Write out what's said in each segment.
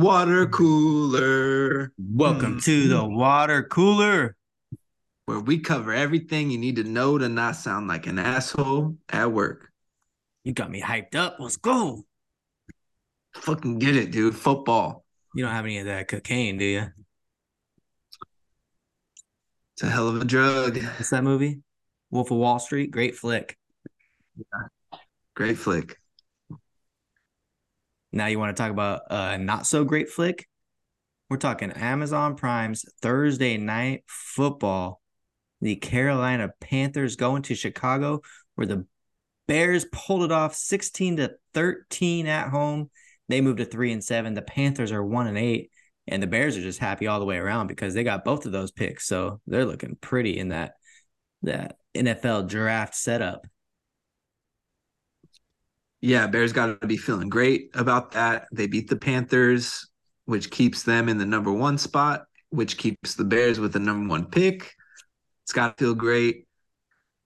Water cooler. Welcome to the water cooler. Where we cover everything you need to know to not sound like an asshole at work. You got me hyped up. Let's go. Fucking get it, dude. Football. You don't have any of that cocaine, do you? It's a hell of a drug. What's that movie? Wolf of Wall Street. Great flick. Great flick. Now you want to talk about a not so great flick? We're talking Amazon Prime's Thursday night football. The Carolina Panthers going to Chicago, where the Bears pulled it off 16 to 13 at home. They moved to three and seven. The Panthers are one and eight, and the Bears are just happy all the way around because they got both of those picks. So they're looking pretty in that that NFL draft setup. Yeah, Bears got to be feeling great about that. They beat the Panthers, which keeps them in the number one spot, which keeps the Bears with the number one pick. It's got to feel great.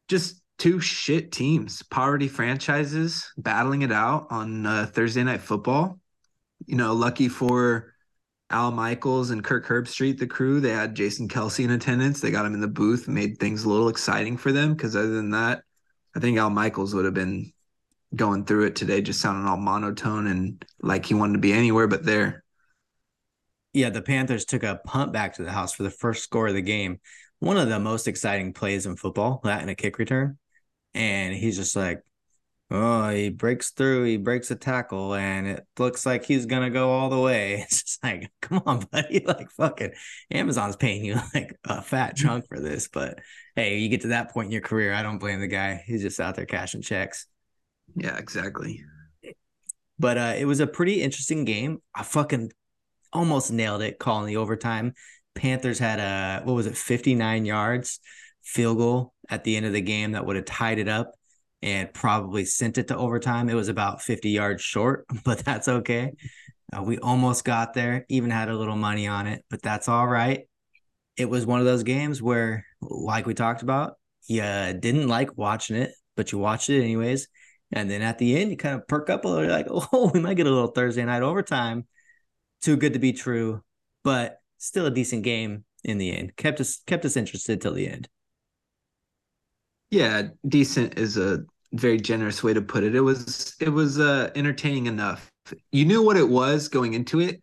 Just two shit teams, poverty franchises battling it out on uh, Thursday Night Football. You know, lucky for Al Michaels and Kirk Herbstreit, the crew, they had Jason Kelce in attendance. They got him in the booth, made things a little exciting for them. Because other than that, I think Al Michaels would have been going through it today, just sounding all monotone and like he wanted to be anywhere but there. Yeah, the Panthers took a punt back to the house for the first score of the game. One of the most exciting plays in football, that and a kick return. And he's just like, oh, he breaks through, he breaks a tackle, and it looks like he's gonna go all the way. It's just like, come on, buddy. Like fucking Amazon's paying you like a fat chunk for this. But hey, you get to that point in your career, I don't blame the guy. He's just out there cashing checks. Yeah, exactly. But uh, it was a pretty interesting game. I fucking almost nailed it calling the overtime. Panthers had a what was it, 59 yards field goal at the end of the game that would have tied it up and probably sent it to overtime. It was about 50 yards short, but that's okay. Uh, we almost got there, even had a little money on it, but that's all right. It was one of those games where, like we talked about, you didn't like watching it, but you watched it anyways. And then at the end, you kind of perk up a little, like, oh, we might get a little Thursday night overtime. Too good to be true, but still a decent game in the end. Kept us kept us interested till the end. Yeah, decent is a very generous way to put it. It was it was uh, entertaining enough. You knew what it was going into it,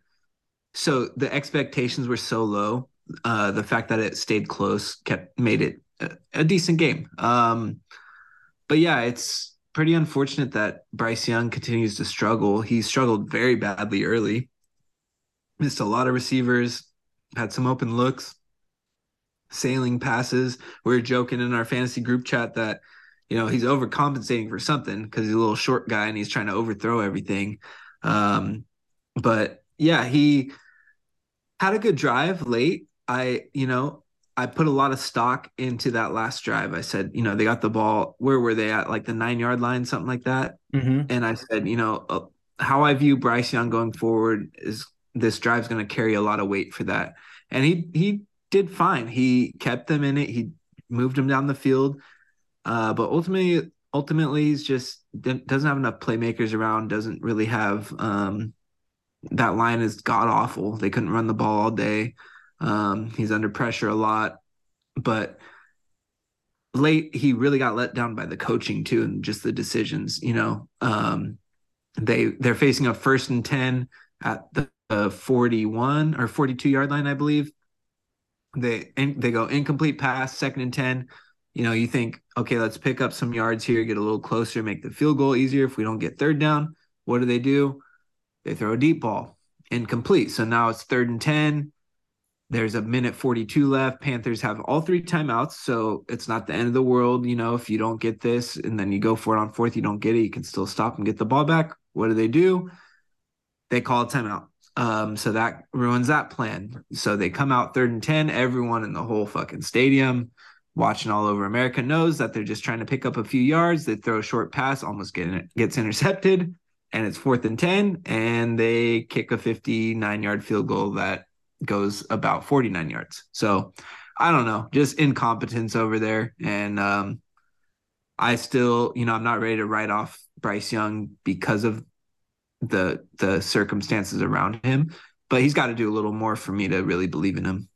so the expectations were so low. Uh, the fact that it stayed close kept made it a, a decent game. Um, but yeah, it's pretty unfortunate that Bryce Young continues to struggle. He struggled very badly early, missed a lot of receivers, had some open looks, sailing passes. We were joking in our fantasy group chat that, you know, he's overcompensating for something because he's a little short guy and he's trying to overthrow everything. Um, but yeah, he had a good drive late. I, you know, I put a lot of stock into that last drive. I said, you know, they got the ball. Where were they at? Like the nine yard line, something like that. Mm-hmm. And I said, you know, uh, how I view Bryce Young going forward is this drive's going to carry a lot of weight for that. And he he did fine. He kept them in it. He moved them down the field. Uh, but ultimately, ultimately, he's just doesn't have enough playmakers around. Doesn't really have um, that line is god awful. They couldn't run the ball all day. Um, he's under pressure a lot, but late he really got let down by the coaching too, and just the decisions. You know, um, they they're facing a first and ten at the uh, 41 or 42 yard line, I believe. They in, they go incomplete pass, second and ten. You know, you think, okay, let's pick up some yards here, get a little closer, make the field goal easier. If we don't get third down, what do they do? They throw a deep ball, incomplete. So now it's third and ten there's a minute 42 left. Panthers have all three timeouts, so it's not the end of the world. You know, if you don't get this and then you go for it on fourth, you don't get it, you can still stop and get the ball back. What do they do? They call a timeout. Um, so that ruins that plan. So they come out third and 10. Everyone in the whole fucking stadium watching all over America knows that they're just trying to pick up a few yards. They throw a short pass, almost get, gets intercepted, and it's fourth and 10. And they kick a 59 yard field goal that goes about 49 yards. So I don't know, just incompetence over there. And um, I still, you know, I'm not ready to write off Bryce Young because of the the circumstances around him, but he's got to do a little more for me to really believe in him.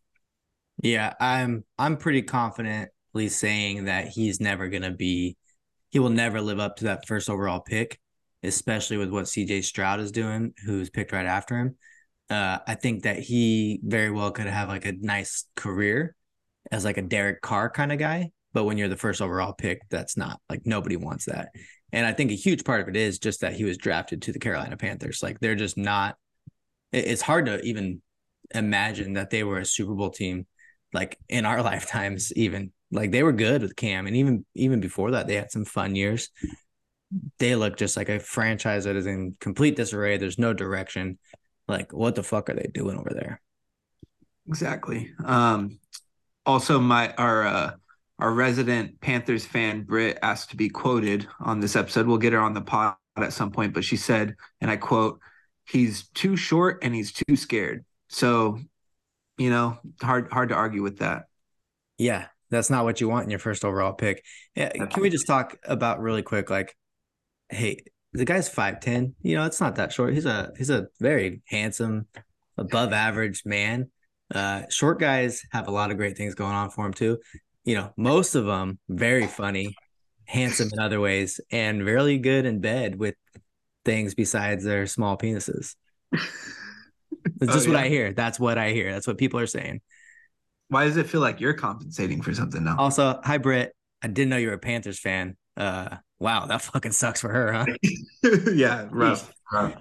Yeah, I'm I'm pretty confidently saying that he's never going to be he will never live up to that first overall pick, especially with what CJ Stroud is doing, who's picked right after him. Uh, I think that he very well could have like a nice career as like a Derek Carr kind of guy. But when you're the first overall pick, that's not like nobody wants that. And I think a huge part of it is just that he was drafted to the Carolina Panthers. Like they're just not, it's hard to even imagine that they were a Super Bowl team like in our lifetimes, even like they were good with Cam. And even, even before that, they had some fun years. They look just like a franchise that is in complete disarray. There's no direction. Like, what the fuck are they doing over there? Exactly. Um, also, my our uh, our resident Panthers fan Britt asked to be quoted on this episode. We'll get her on the pod at some point, but she said, and I quote, "He's too short and he's too scared." So, you know, hard hard to argue with that. Yeah, that's not what you want in your first overall pick. Yeah, can we just talk about really quick, like, hey, the guy's five ten. You know, it's not that short. He's a he's a very handsome, above average man. Uh, short guys have a lot of great things going on for him too. You know, most of them very funny, handsome in other ways, and really good in bed with things besides their small penises. It's just oh, yeah. what I hear. That's what I hear. That's what people are saying. Why does it feel like you're compensating for something now? Also, hi Britt. I didn't know you were a Panthers fan. Uh, wow, that fucking sucks for her, huh? yeah, rough, rough.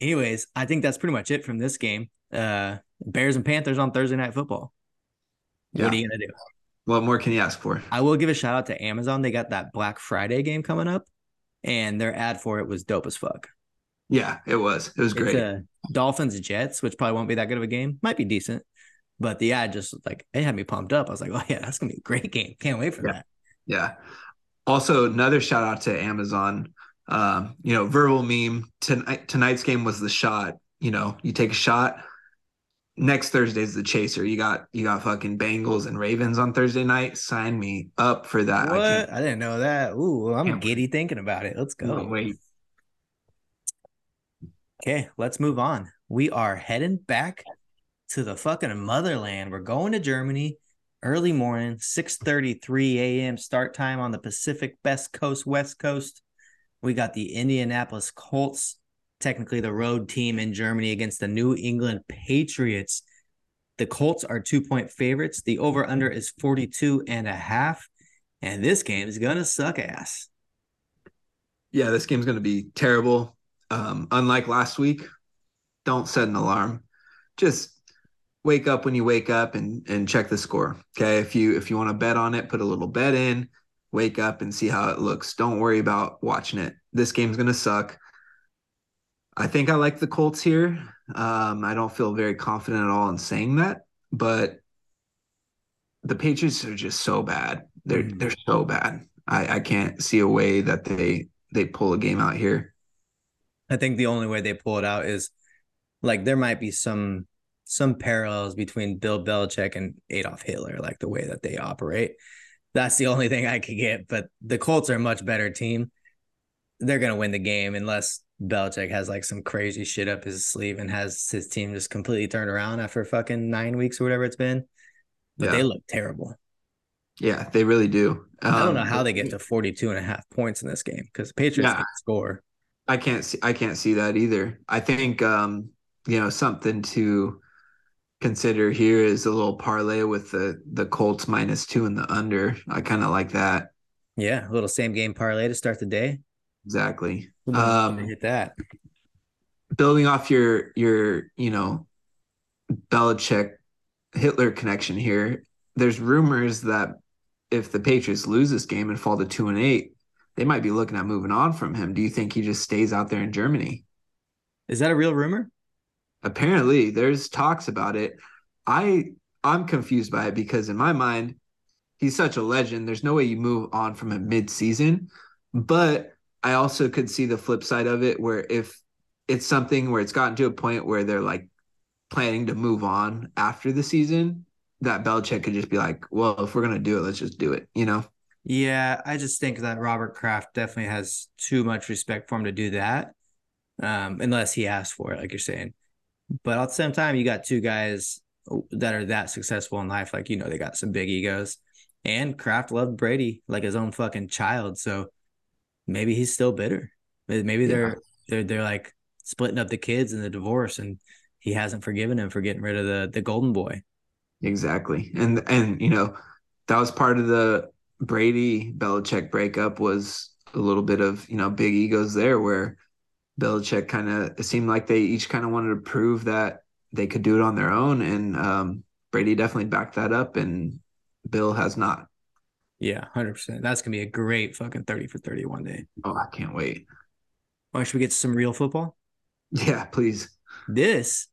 Anyways, I think that's pretty much it from this game. Uh, Bears and Panthers on Thursday Night Football. Yeah. What are you gonna do? What more can you ask for? I will give a shout out to Amazon. They got that Black Friday game coming up, and their ad for it was dope as fuck. Yeah, it was. It was great. Dolphins Jets, which probably won't be that good of a game. Might be decent, but the ad just like it had me pumped up. I was like, oh yeah, that's gonna be a great game. Can't wait for yeah. that. Yeah. Also, another shout out to Amazon. Um, you know, verbal meme tonight. Tonight's game was the shot. You know, you take a shot next Thursday's the chaser. You got you got fucking Bengals and Ravens on Thursday night. Sign me up for that. What? I, I didn't know that. Ooh, I'm giddy wait. thinking about it. Let's go. Wait. Okay, let's move on. We are heading back to the fucking motherland. We're going to Germany early morning, 6:33 a.m. start time on the Pacific Best Coast, West Coast. We got the Indianapolis Colts technically the road team in Germany against the New England Patriots. The Colts are two point favorites. The over under is 42 and a half. And this game is going to suck ass. Yeah, this game's going to be terrible. Um, unlike last week, don't set an alarm. Just wake up when you wake up and and check the score. Okay, if you if you want to bet on it, put a little bet in. Wake up and see how it looks. Don't worry about watching it. This game's to suck. I think I like the Colts here. Um, I don't feel very confident at all in saying that, but the Patriots are just so bad. They're mm. they're so bad. I, I can't see a way that they they pull a game out here. I think the only way they pull it out is like there might be some some parallels between Bill Belichick and Adolf Hitler, like the way that they operate. That's the only thing I could get. But the Colts are a much better team. They're gonna win the game unless Belichick has like some crazy shit up his sleeve and has his team just completely turned around after fucking nine weeks or whatever it's been. But yeah. they look terrible. Yeah, they really do. Um, I don't know um, how they get to 42 and a half points in this game because the Patriots yeah, score. I can't see I can't see that either. I think um, you know, something to consider here is a little parlay with the the Colts minus two and the under. I kind of like that. Yeah, a little same game parlay to start the day. Exactly. Um, hit that. Building off your your you know Belichick Hitler connection here. There's rumors that if the Patriots lose this game and fall to two and eight, they might be looking at moving on from him. Do you think he just stays out there in Germany? Is that a real rumor? Apparently, there's talks about it. I I'm confused by it because in my mind, he's such a legend. There's no way you move on from him mid-season. But I also could see the flip side of it where if it's something where it's gotten to a point where they're like planning to move on after the season, that Belichick could just be like, well, if we're gonna do it, let's just do it, you know? Yeah, I just think that Robert Kraft definitely has too much respect for him to do that, um, unless he asks for it, like you're saying. But at the same time, you got two guys that are that successful in life. Like, you know, they got some big egos. And Kraft loved Brady like his own fucking child. So maybe he's still bitter. Maybe they're yeah. they're they're like splitting up the kids in the divorce and he hasn't forgiven him for getting rid of the the golden boy. Exactly. And and you know, that was part of the Brady Belichick breakup was a little bit of, you know, big egos there where Belichick kind of it seemed like they each kind of wanted to prove that they could do it on their own. And um, Brady definitely backed that up, and Bill has not. Yeah, hundred percent. That's gonna be a great fucking thirty for thirty one day. Oh, I can't wait. Why should we get some real football? Yeah, please. This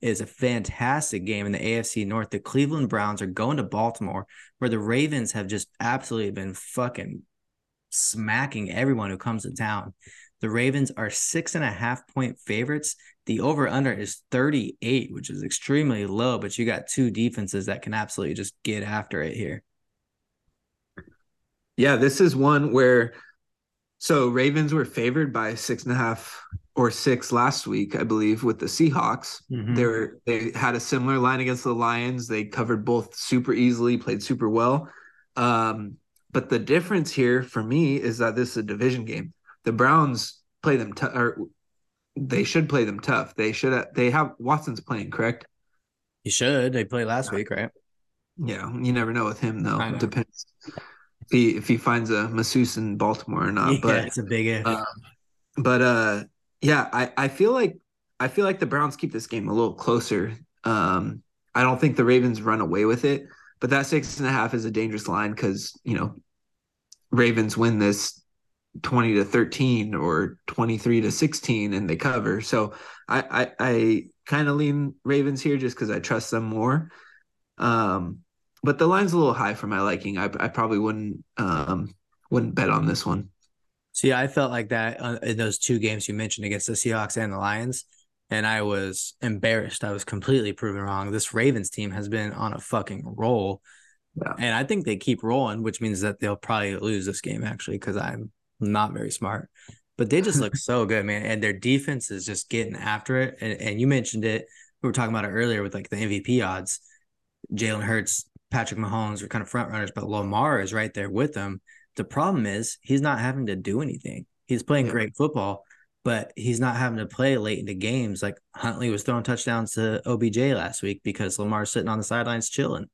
is a fantastic game in the AFC North. The Cleveland Browns are going to Baltimore, where the Ravens have just absolutely been fucking smacking everyone who comes to town. The Ravens are six and a half point favorites. The over under is 38, which is extremely low, but you got two defenses that can absolutely just get after it here. Yeah, this is one where so Ravens were favored by six and a half or six last week, I believe, with the Seahawks. Mm-hmm. They were they had a similar line against the Lions. They covered both super easily, played super well. Um, but the difference here for me is that this is a division game the Browns play them tough, or they should play them tough. They should. Have, they have Watson's playing, correct? He should. They played last yeah. week, right? Yeah, you never know with him though. It depends if he if he finds a masseuse in Baltimore or not. Yeah, but it's a big if. Uh, but uh, yeah, I I feel like I feel like the Browns keep this game a little closer. Um, I don't think the Ravens run away with it, but that six and a half is a dangerous line because you know Ravens win this 20 to 13 or 23 to 16 and they cover. So I I, I kind of lean Ravens here just because I trust them more. Um, but the line's a little high for my liking. I, I probably wouldn't um, wouldn't bet on this one. See, I felt like that uh, in those two games you mentioned against the Seahawks and the Lions, and I was embarrassed. I was completely proven wrong. This Ravens team has been on a fucking roll. Yeah. And I think they keep rolling, which means that they'll probably lose this game actually, because I'm not very smart, but they just look so good, man. And their defense is just getting after it. And, and you mentioned it. We were talking about it earlier with like the MVP odds. Jalen Hurts, Patrick Mahomes are kind of front runners, but Lamar is right there with them. The problem is he's not having to do anything. He's playing yeah. great football, but he's not having to play late into games. Like Huntley was throwing touchdowns to OBJ last week because Lamar's sitting on the sidelines chilling.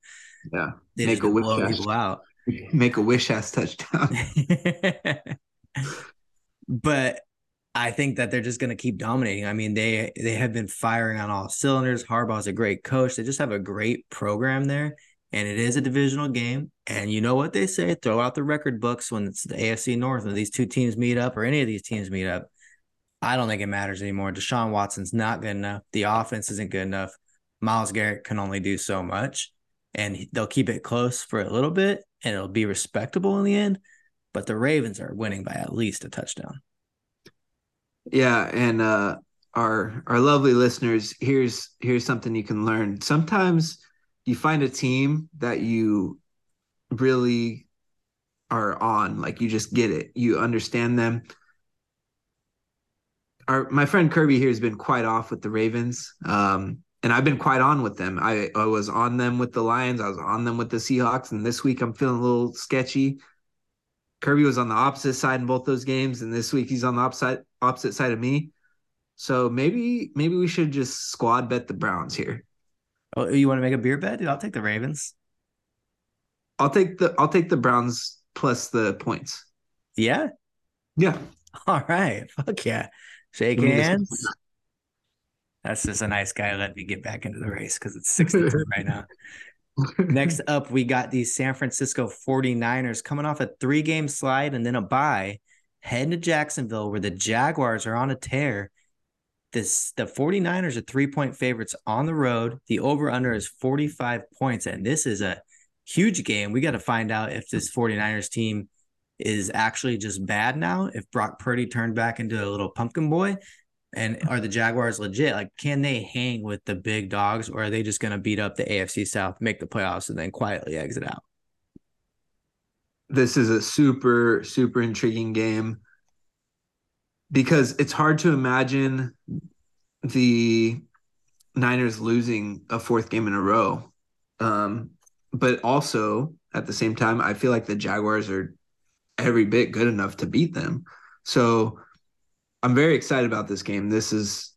Yeah, they make a wish people out. Make a wish ass touchdown. but I think that they're just going to keep dominating. I mean, they they have been firing on all cylinders. Harbaugh's a great coach. They just have a great program there, and it is a divisional game. And you know what they say: throw out the record books when it's the AFC North and these two teams meet up, or any of these teams meet up. I don't think it matters anymore. Deshaun Watson's not good enough. The offense isn't good enough. Myles Garrett can only do so much, and they'll keep it close for a little bit, and it'll be respectable in the end but the Ravens are winning by at least a touchdown. Yeah, and uh, our our lovely listeners, here's here's something you can learn. Sometimes you find a team that you really are on, like you just get it, you understand them. Our my friend Kirby here has been quite off with the Ravens. Um, and I've been quite on with them. I, I was on them with the Lions. I was on them with the Seahawks, and this week I'm feeling a little sketchy. Kirby was on the opposite side in both those games, and this week he's on the opposite opposite side of me. So maybe maybe we should just squad bet the Browns here. Oh, you want to make a beer bet? Dude, I'll take the Ravens. I'll take the I'll take the Browns plus the points. Yeah. Yeah. All right. Fuck yeah. Shake hands. That's just a nice guy. Let me get back into the race because it's 62 right now. Next up, we got the San Francisco 49ers coming off a three game slide and then a bye, heading to Jacksonville where the Jaguars are on a tear. This the 49ers are three point favorites on the road. The over under is 45 points, and this is a huge game. We got to find out if this 49ers team is actually just bad now, if Brock Purdy turned back into a little pumpkin boy, and are the Jaguars legit? Like, can they hang with the big dogs, or are they just going to beat up the AFC South, make the playoffs, and then quietly exit out? this is a super super intriguing game because it's hard to imagine the Niners losing a fourth game in a row. Um, but also at the same time, I feel like the Jaguars are every bit good enough to beat them. So I'm very excited about this game. This is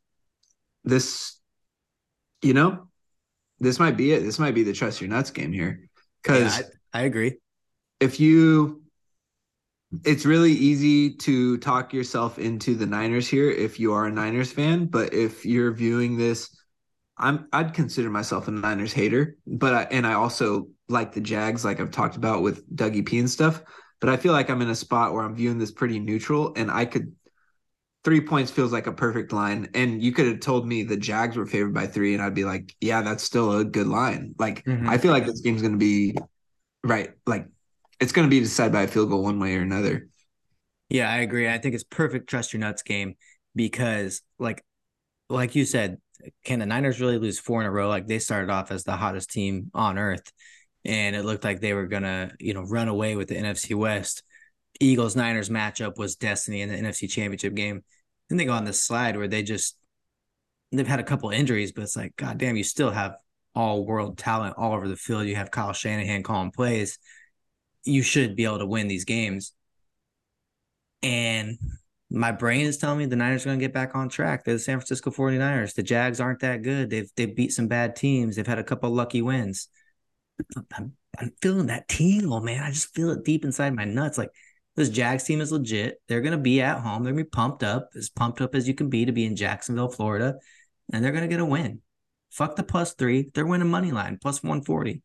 this, you know, this might be it. This might be the trust your nuts game here. Because yeah, I, I agree. If you it's really easy to talk yourself into the Niners here if you are a Niners fan, but if you're viewing this I'm I'd consider myself a Niners hater, but I, and I also like the Jags, like I've talked about with Dougie P and stuff. But I feel like I'm in a spot where I'm viewing this pretty neutral, and I could three points feels like a perfect line. And you could have told me the Jags were favored by three, and I'd be like, yeah, that's still a good line. Like mm-hmm. I feel like this game's going to be right, like it's going to be decided by a field goal one way or another. Yeah, I agree. I think it's perfect trust your nuts game because, like, like you said, can the Niners really lose four in a row? Like they started off as the hottest team on earth, and it looked like they were gonna, you know, run away with the NFC West. Eagles Niners matchup was destiny in the NFC Championship game. Then they go on this slide where they just they've had a couple injuries, but it's like, god damn, you still have all world talent all over the field. You have Kyle Shanahan calling plays. You should be able to win these games. And my brain is telling me the Niners are going to get back on track. They're the San Francisco 49ers. The Jags aren't that good. They've they've beat some bad teams. They've had a couple lucky wins. I'm, I'm feeling that tingle, man. I just feel it deep inside my nuts. Like this Jags team is legit. They're going to be at home. They're going to be pumped up, as pumped up as you can be to be in Jacksonville, Florida, and they're going to get a win. Fuck the plus three. They're winning money line plus 140.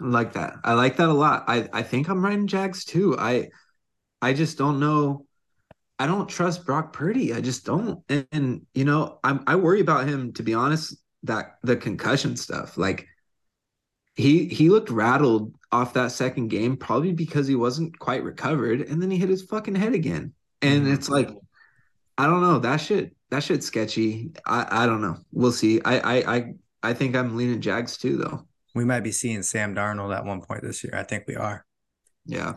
I like that. I like that a lot. I, I think I'm riding Jags too. I I just don't know I don't trust Brock Purdy. I just don't. And, and, you know, I'm I worry about him to be honest. That the concussion stuff, like he he looked rattled off that second game, probably because he wasn't quite recovered, and then he hit his fucking head again. And mm-hmm. it's like, I don't know. That shit that shit's sketchy. I I don't know. We'll see. I I I I think I'm leaning Jags too, though. We might be seeing Sam Darnold at one point this year. I think we are. Yeah.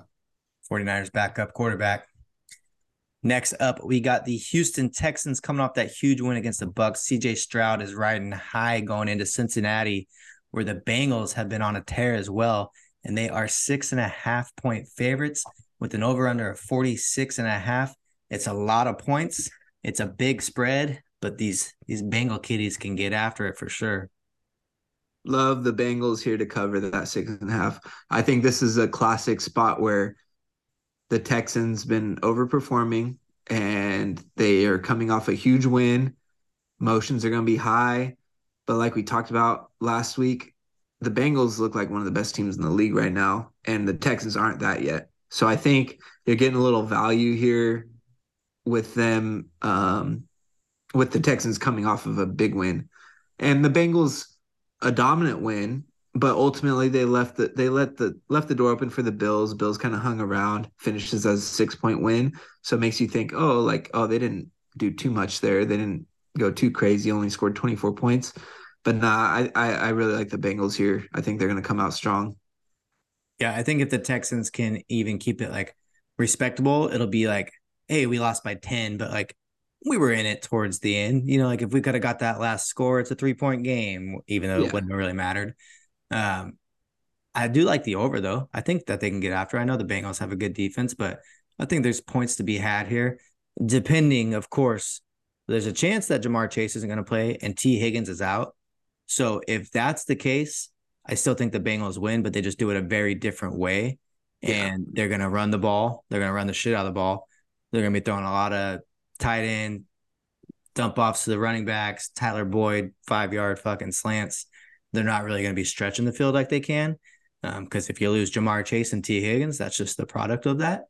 49ers backup quarterback. Next up, we got the Houston Texans coming off that huge win against the Bucs. CJ Stroud is riding high going into Cincinnati, where the Bengals have been on a tear as well. And they are six and a half point favorites with an over under of 46 and a half. It's a lot of points. It's a big spread, but these these Bengal kitties can get after it for sure. Love the Bengals here to cover that six and a half. I think this is a classic spot where the Texans been overperforming and they are coming off a huge win. Motions are going to be high. But like we talked about last week, the Bengals look like one of the best teams in the league right now, and the Texans aren't that yet. So I think you're getting a little value here with them, um, with the Texans coming off of a big win. And the Bengals, a dominant win, but ultimately they left the they let the left the door open for the Bills. Bills kind of hung around, finishes as a six point win. So it makes you think, oh, like, oh, they didn't do too much there. They didn't go too crazy, only scored 24 points. But nah, I, I, I really like the Bengals here. I think they're gonna come out strong. Yeah, I think if the Texans can even keep it like respectable, it'll be like, hey, we lost by 10, but like we were in it towards the end. You know, like if we could have got that last score, it's a three point game, even though yeah. it wouldn't have really mattered. Um, I do like the over though. I think that they can get after. I know the Bengals have a good defense, but I think there's points to be had here. Depending, of course, there's a chance that Ja'Marr Chase isn't going to play and Tee Higgins is out. So if that's the case, I still think the Bengals win, but they just do it a very different way. Yeah. And they're going to run the ball. They're going to run the shit out of the ball. They're going to be throwing a lot of tight end dump offs to the running backs, Tyler Boyd, five yard fucking slants they're not really going to be stretching the field like they can. Because um, if you lose Ja'Marr Chase and Tee Higgins, that's just the product of that.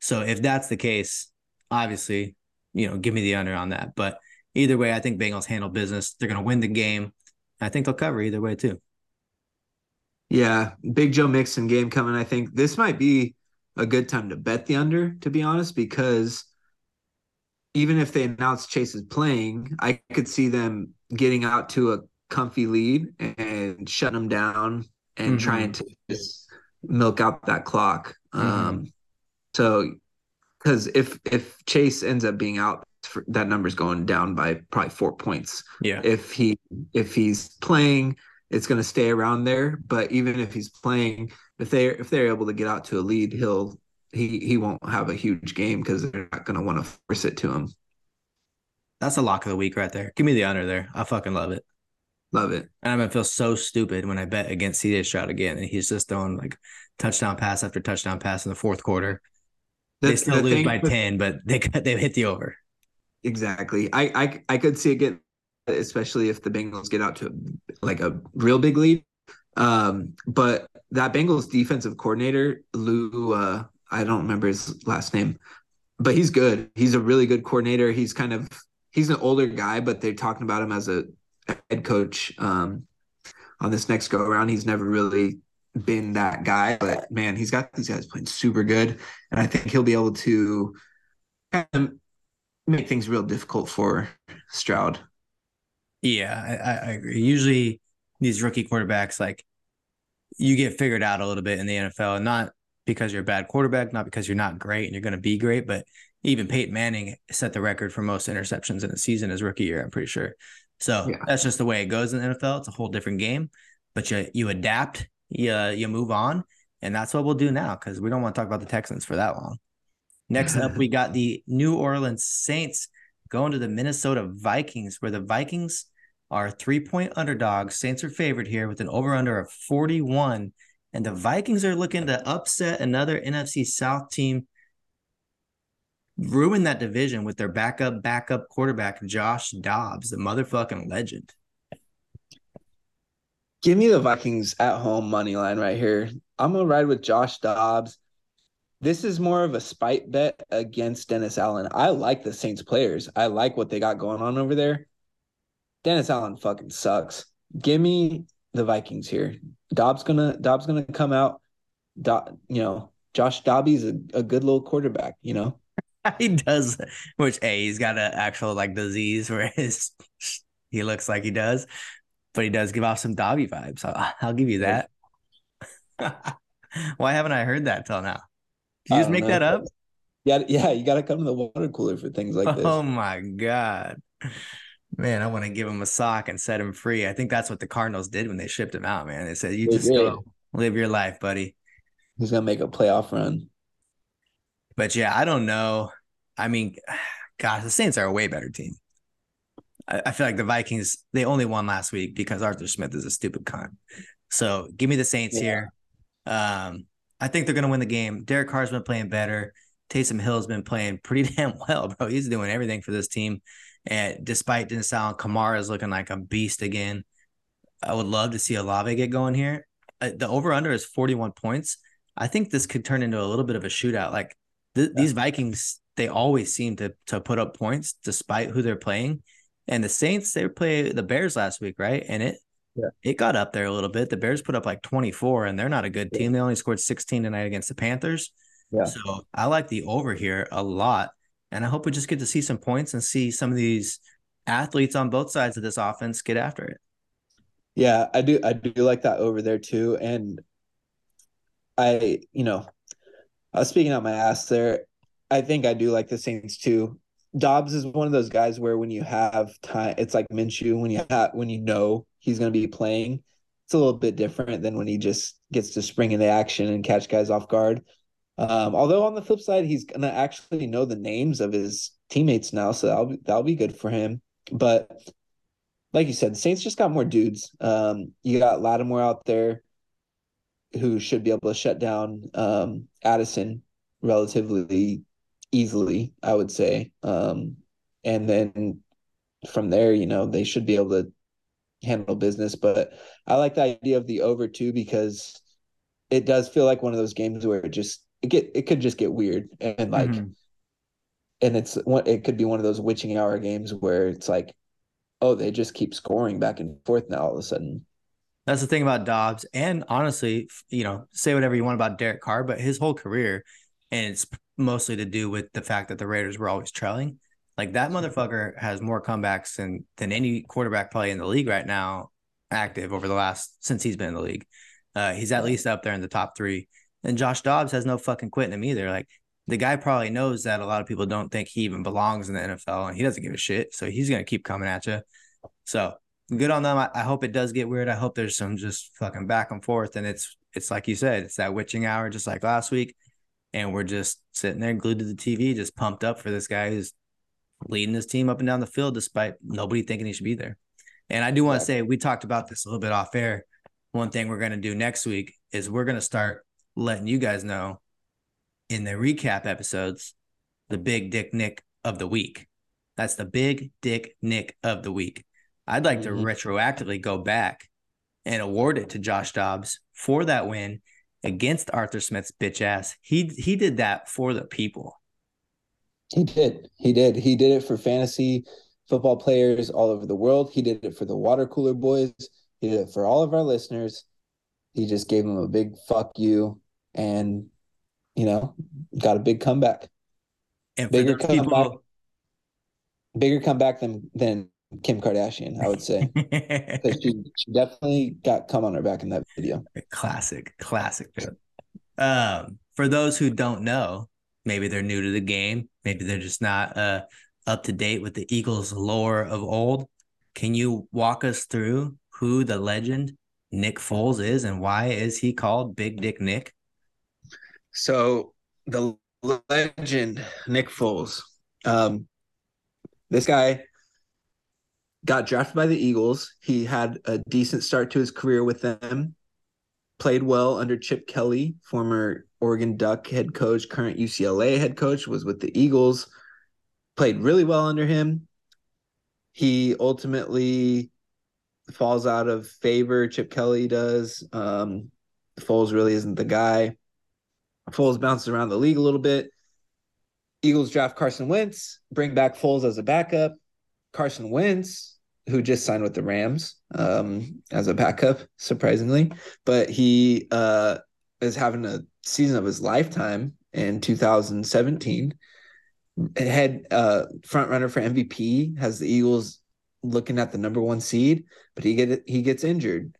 So if that's the case, obviously, you know, give me the under on that. But either way, I think Bengals handle business. They're going to win the game. I think they'll cover either way too. Yeah, Big Joe Mixon game coming. I think this might be a good time to bet the under, to be honest, because even if they announce Chase is playing, I could see them getting out to a comfy lead and shutting them down and mm-hmm. trying to just milk out that clock. Mhm. Um, so because if if Chase ends up being out, for, that number's going down by probably four points. Yeah. If he if he's playing, it's going to stay around there. But even if he's playing, if they if they're able to get out to a lead, he'll he he won't have a huge game because they're not going to want to force it to him. That's a lock of the week right there. Give me the under there. I fucking love it. Love it. And I'm gonna feel so stupid when I bet against CJ Stroud again, and he's just throwing like touchdown pass after touchdown pass in the fourth quarter. The- they still the lose by with- ten, but they they hit the over. Exactly. I, I I could see it get, especially if the Bengals get out to like a real big lead. Um, but that Bengals defensive coordinator, Lou, uh, I don't remember his last name, but he's good. He's a really good coordinator. He's kind of he's an older guy, but they're talking about him as a head coach um, on this next go around. He's never really been that guy, but man, he's got these guys playing super good, and I think he'll be able to kind of make things real difficult for Stroud. Yeah, I, I agree. Usually these rookie quarterbacks, like you get figured out a little bit in the NFL, and not because you're a bad quarterback, not because you're not great and you're going to be great, but even Peyton Manning set the record for most interceptions in a season his rookie year. I'm pretty sure. So Yeah. that's just the way it goes in the NFL. It's a whole different game, but you you adapt, you you move on, and that's what we'll do now because we don't want to talk about the Texans for that long. Next up, we got the New Orleans Saints going to the Minnesota Vikings, where the Vikings are three point underdogs. Saints are favored here with an over under of 41. And the Vikings are looking to upset another NFC South team, ruin that division with their backup, backup quarterback, Josh Dobbs, the motherfucking legend. Give me the Vikings at home money line right here. I'm gonna ride with Josh Dobbs. This is more of a spite bet against Dennis Allen. I like the Saints players. I like what they got going on over there. Dennis Allen fucking sucks. Give me the Vikings here. Dobbs gonna Dobbs gonna come out. Do, you know, Josh Dobby's a, a good little quarterback. You know, he does, which a he's got an actual like disease where his he looks like he does, but he does give off some Dobby vibes. I'll, I'll give you that. Why haven't I heard that till now? Did you just make know. that up? yeah, yeah. You got to come to the water cooler for things like this. Oh my god, man! I want to give him a sock and set him free. I think that's what the Cardinals did when they shipped him out. Man, they said, "You They just did. go live your life, buddy." He's gonna make a playoff run. But yeah, I don't know. I mean, gosh, the Saints are a way better team. I, I feel like the Vikings, they only won last week because Arthur Smith is a stupid con. So give me the Saints Yeah. here. Um, I think they're going to win the game. Derek Carr's been playing better. Taysom Hill's been playing pretty damn well, bro. He's doing everything for this team. And despite Dennis Allen, Kamara is looking like a beast again. I would love to see Olave get going here. Uh, the over under is 41 points. I think this could turn into a little bit of a shootout. Like th- these Vikings, they always seem to to put up points despite who they're playing. And the Saints, they play the Bears last week, right? And it Yeah. it got up there a little bit. The Bears put up like 24, and they're not a good team. They only scored 16 tonight against the Panthers. Yeah. So I like the over here a lot. And I hope we just get to see some points and see some of these athletes on both sides of this offense get after it. Yeah, I do. I do like that over there too. And I, you know, I was speaking out my ass there. I think I do like the Saints too. Dobbs is one of those guys where when you have time, it's like Minshew. When you have, when you know he's going to be playing, it's a little bit different than when he just gets to spring into action and catch guys off guard. Um, although on the flip side, he's to actually know the names of his teammates now, so that'll be, that'll be good for him. But like you said, the Saints just got more dudes. Um, you got Lattimore out there who should be able to shut down um, Addison relatively easily, I would say. Um, and then from there, you know, they should be able to handle business. But I like the idea of the over too because it does feel like one of those games where it just it get it could just get weird and like Mhm. and it's one it could be one of those witching hour games where it's like oh they just keep scoring back and forth now all of a sudden That's the thing about Dobbs. And honestly, you know, say whatever you want about Derek Carr, but his whole career, and it's mostly to do with the fact that the Raiders were always trailing. Like that motherfucker has more comebacks than than any quarterback probably in the league right now, active over the last since he's been in the league. Uh, he's at least up there in the top three. And Josh Dobbs has no fucking quitting him either. Like the guy probably knows that a lot of people don't think he even belongs in the NFL and he doesn't give a shit. So he's gonna keep coming at you. So good on them. I, I hope it does get weird. I hope there's some just fucking back and forth. And it's it's like you said, it's that witching hour, just like last week. And we're just sitting there glued to the TV, just pumped up for this guy who's leading his team up and down the field despite nobody thinking he should be there. And I do want to say we talked about this a little bit off air. One thing we're going to do next week is we're going to start letting you guys know in the recap episodes the big dick nick of the week. That's the big dick nick of the week. I'd like mm-hmm. to retroactively go back and award it to Josh Dobbs for that win against Arthur Smith's bitch ass. He he did that for the people. He did. He did. He did it for fantasy football players all over the world. He did it for the water cooler boys. He did it for all of our listeners. He just gave them a big fuck you and, you know, got a big comeback. And bigger comeback, people... bigger comeback than than Kim Kardashian, I would say. Because she, she definitely got come on her back in that video. Classic, classic. Um, for those who don't know, maybe they're new to the game, maybe they're just not uh up to date with the Eagles lore of old. Can you walk us through who the legend Nick Foles is and why is he called Big Dick Nick? So the legend Nick Foles, um, this guy got drafted by the Eagles. He had a decent start to his career with them. Played well under Chip Kelly, former Oregon Duck head coach, current UCLA head coach, was with the Eagles played really well under him. He ultimately falls out of favor. Chip Kelly does. Um, Foles really isn't the guy. Foles bounces around the league a little bit. Eagles draft Carson Wentz, bring back Foles as a backup. Carson Wentz, who just signed with the Rams um, as a backup, surprisingly, but he uh, is having a season of his lifetime in 2017 head uh front runner for MVP has the Eagles looking at the number one seed, but he get he gets injured.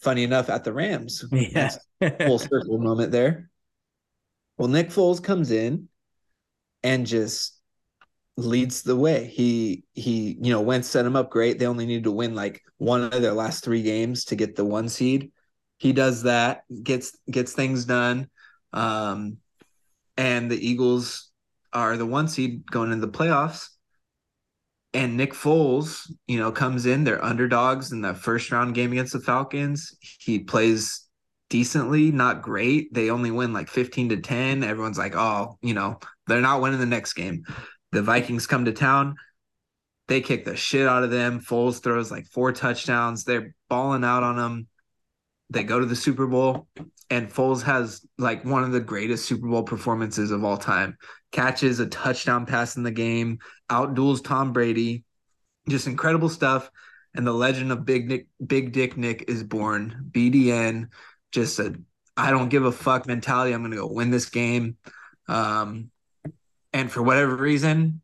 Funny enough, at the Rams, yeah, full circle moment there. Well, Nick Foles comes in and just leads the way. He he you know went set him up great. They only needed to win like one of their last three games to get the one seed. He does that, gets gets things done, um, and the Eagles are the one seed going into the playoffs. And Nick Foles, you know, comes in. They're underdogs in that first round game against the Falcons. He plays decently, not great. They only win like 15 to 10. Everyone's like, oh, you know, they're not winning the next game. The Vikings come to town. They kick the shit out of them. Foles throws like four touchdowns. They're balling out on them. They go to the Super Bowl, and Foles has like one of the greatest Super Bowl performances of all time catches a touchdown pass in the game, outduels Tom Brady. Just incredible stuff. And the legend of Big Nick, Big Dick Nick is born. BDN, just a I don't give a fuck mentality. I'm gonna go win this game. Um, and for whatever reason,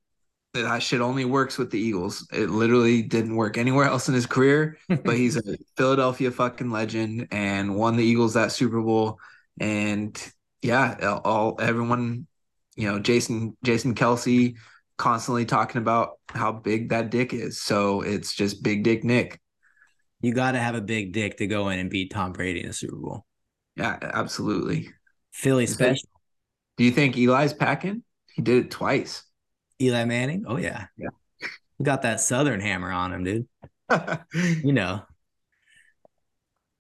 that shit only works with the Eagles. It literally didn't work anywhere else in his career. but he's a Philadelphia fucking legend and won the Eagles that Super Bowl. And yeah, all everyone you know, Jason Jason Kelce constantly talking about how big that dick is. So it's just big dick Nick. You got to have a big dick to go in and beat Tom Brady in the Super Bowl. Yeah, absolutely. Philly special. Do you think Eli's packing? He did it twice. Eli Manning? Oh yeah. Yeah. He got that southern hammer on him, dude. you know.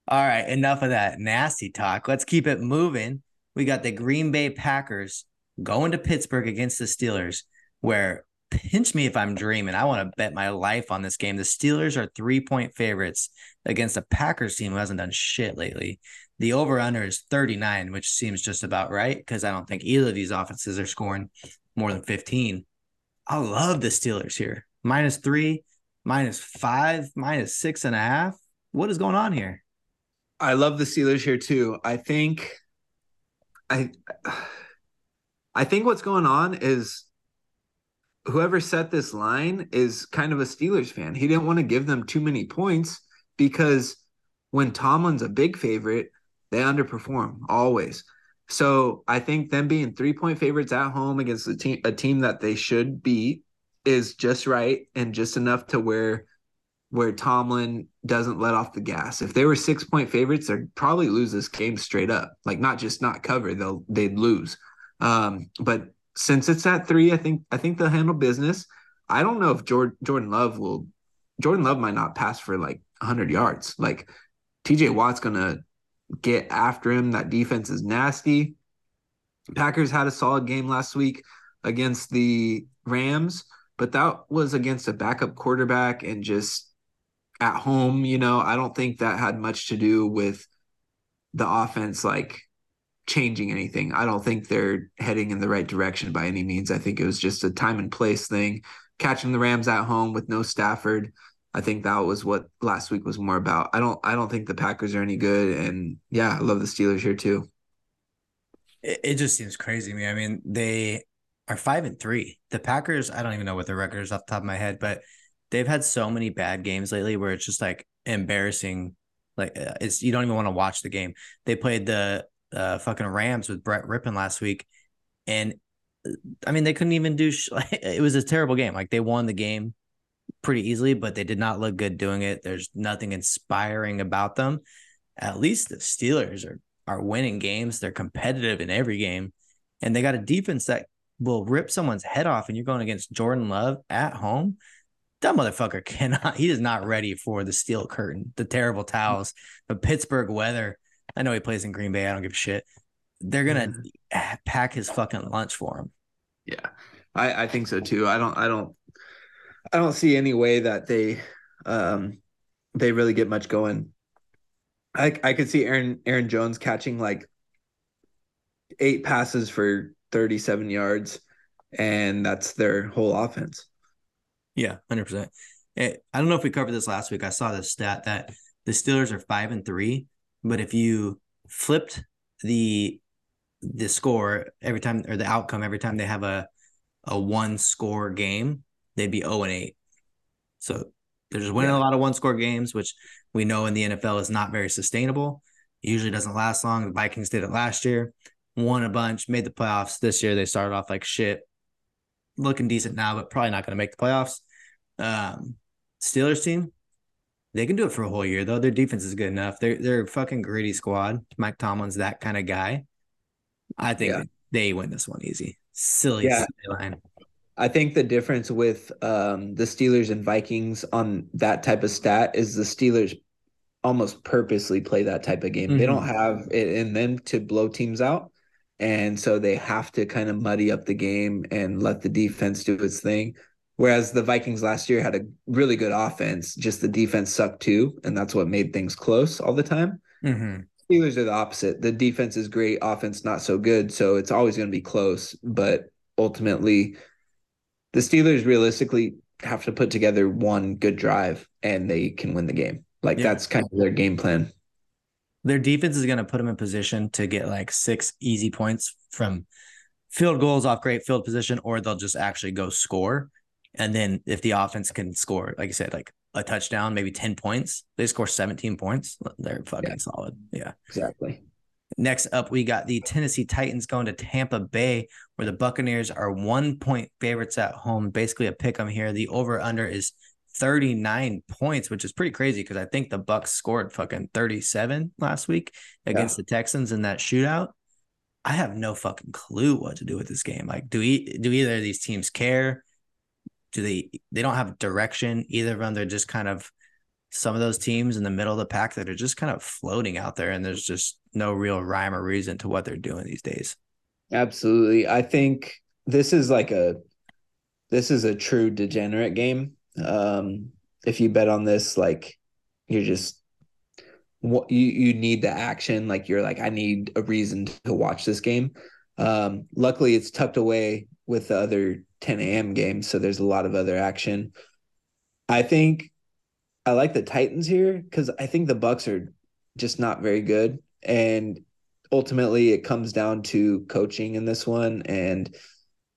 All right, enough of that nasty talk. Let's keep it moving. We got the Green Bay Packers going to Pittsburgh against the Steelers, where pinch me if I'm dreaming. I want to bet my life on this game. The Steelers are three point favorites against a Packers team who hasn't done shit lately. The over under is 39, which seems just about right because I don't think either of these offenses are scoring more than 15. I love the Steelers here. Minus three, minus five, minus six and a half. What is going on here? I love the Steelers here too. I think I I think what's going on is whoever set this line is kind of a Steelers fan. He didn't want to give them too many points because when Tomlin's a big favorite, they underperform always. So I think them being three point favorites at home against a team a team that they should beat is just right and just enough to where where Tomlin doesn't let off the gas. If they were six point favorites, they'd probably lose this game straight up. Like not just not cover, they'll they'd lose. Um, but since it's at three, I think I think they'll handle business. I don't know if Jordan Jordan Love will Jordan Love might not pass for like 100 yards. Like TJ Watt's gonna get after him. That defense is nasty. Packers had a solid game last week against the Rams, but that was against a backup quarterback and just at home. You know, I don't think that had much to do with the offense like changing anything. I don't think they're heading in the right direction by any means. I think it was just a time and place thing. Catching the Rams at home with no Stafford. I think that was what last week was more about. I don't I don't think the Packers are any good and yeah, I love the Steelers here too. It, it just seems crazy to me. I mean, they are 5 and 3. The Packers, I don't even know what their record is off the top of my head, but they've had so many bad games lately where it's just like embarrassing like uh, it's you don't even want to watch the game. They played the uh, fucking Rams with Brett Rypien last week, and uh, I mean they couldn't even do. Sh- it was a terrible game. Like they won the game pretty easily, but they did not look good doing it. There's nothing inspiring about them. At least the Steelers are are winning games. They're competitive in every game, and they got a defense that will rip someone's head off. And you're going against Jordan Love at home. That motherfucker cannot. He is not ready for the steel curtain, the terrible towels, the Pittsburgh weather. I know he plays in Green Bay. I don't give a shit. They're gonna mm-hmm. pack his fucking lunch for him. Yeah, I, I think so too. I don't I don't I don't see any way that they um they really get much going. I I could see Aaron Aaron Jones catching like eight passes for 37 yards and that's their whole offense. Yeah, 100%. I don't know if we covered this last week. I saw this stat that the Steelers are 5 and 3 but if you flipped the the score every time or the outcome every time they have a a one score game, they'd be 0 and 8. So they're just winning yeah. a lot of one score games, which we know in the NFL is not very sustainable. It usually doesn't last long. The Vikings did it last year, won a bunch, made the playoffs. This year they started off like shit, looking decent now, but probably not going to make the playoffs. Um, Steelers team, they can do it for a whole year though. Their defense is good enough. They're they're a fucking gritty squad. Mike Tomlin's that kind of guy. I think yeah. they win this one easy. Silly yeah. line. I think the difference with um, the Steelers and Vikings on that type of stat is the Steelers almost purposely play that type of game. Mm-hmm. They don't mm-hmm. have it in them to blow teams out. And so they have to kind of muddy up the game and let the defense do its thing. Whereas the Vikings last year had a really good offense, just the defense sucked too, and that's what made things close all the time. Mm-hmm. Steelers are the opposite. The defense is great, offense not so good, so it's always going to be close. But ultimately, the Steelers realistically have to put together one good drive, and they can win the game. Like yeah. that's kind of their game plan. Their defense is going to put them in position to get like six easy points from field goals off great field position, or they'll just actually go score and then if the offense can score, like you said, like a touchdown, maybe 10 points, they score 17 points. They're fucking yeah. solid. Yeah. Exactly. Next up, we got the Tennessee Titans going to Tampa Bay, where the Buccaneers are one point favorites at home. Basically, a pick 'em here. The over under is 39 points, which is pretty crazy because I think the Bucs scored fucking 37 last week against yeah. the Texans in that shootout. I have no fucking clue what to do with this game. Like, do we do either of these teams care? Do they they don't have direction either of them they're just kind of some of those teams in the middle of the pack that are just kind of floating out there and there's just no real rhyme or reason to what they're doing these days. Absolutely. I think this is like a this is a true degenerate game. Um if you bet on this like you're just what you you need the action. Like you're like i need a reason to watch this game. Um luckily it's tucked away with the other 10 a.m. games, so there's a lot of other action. I think I like the Titans here because I think the Bucs are just not very good, and ultimately it comes down to coaching in this one. And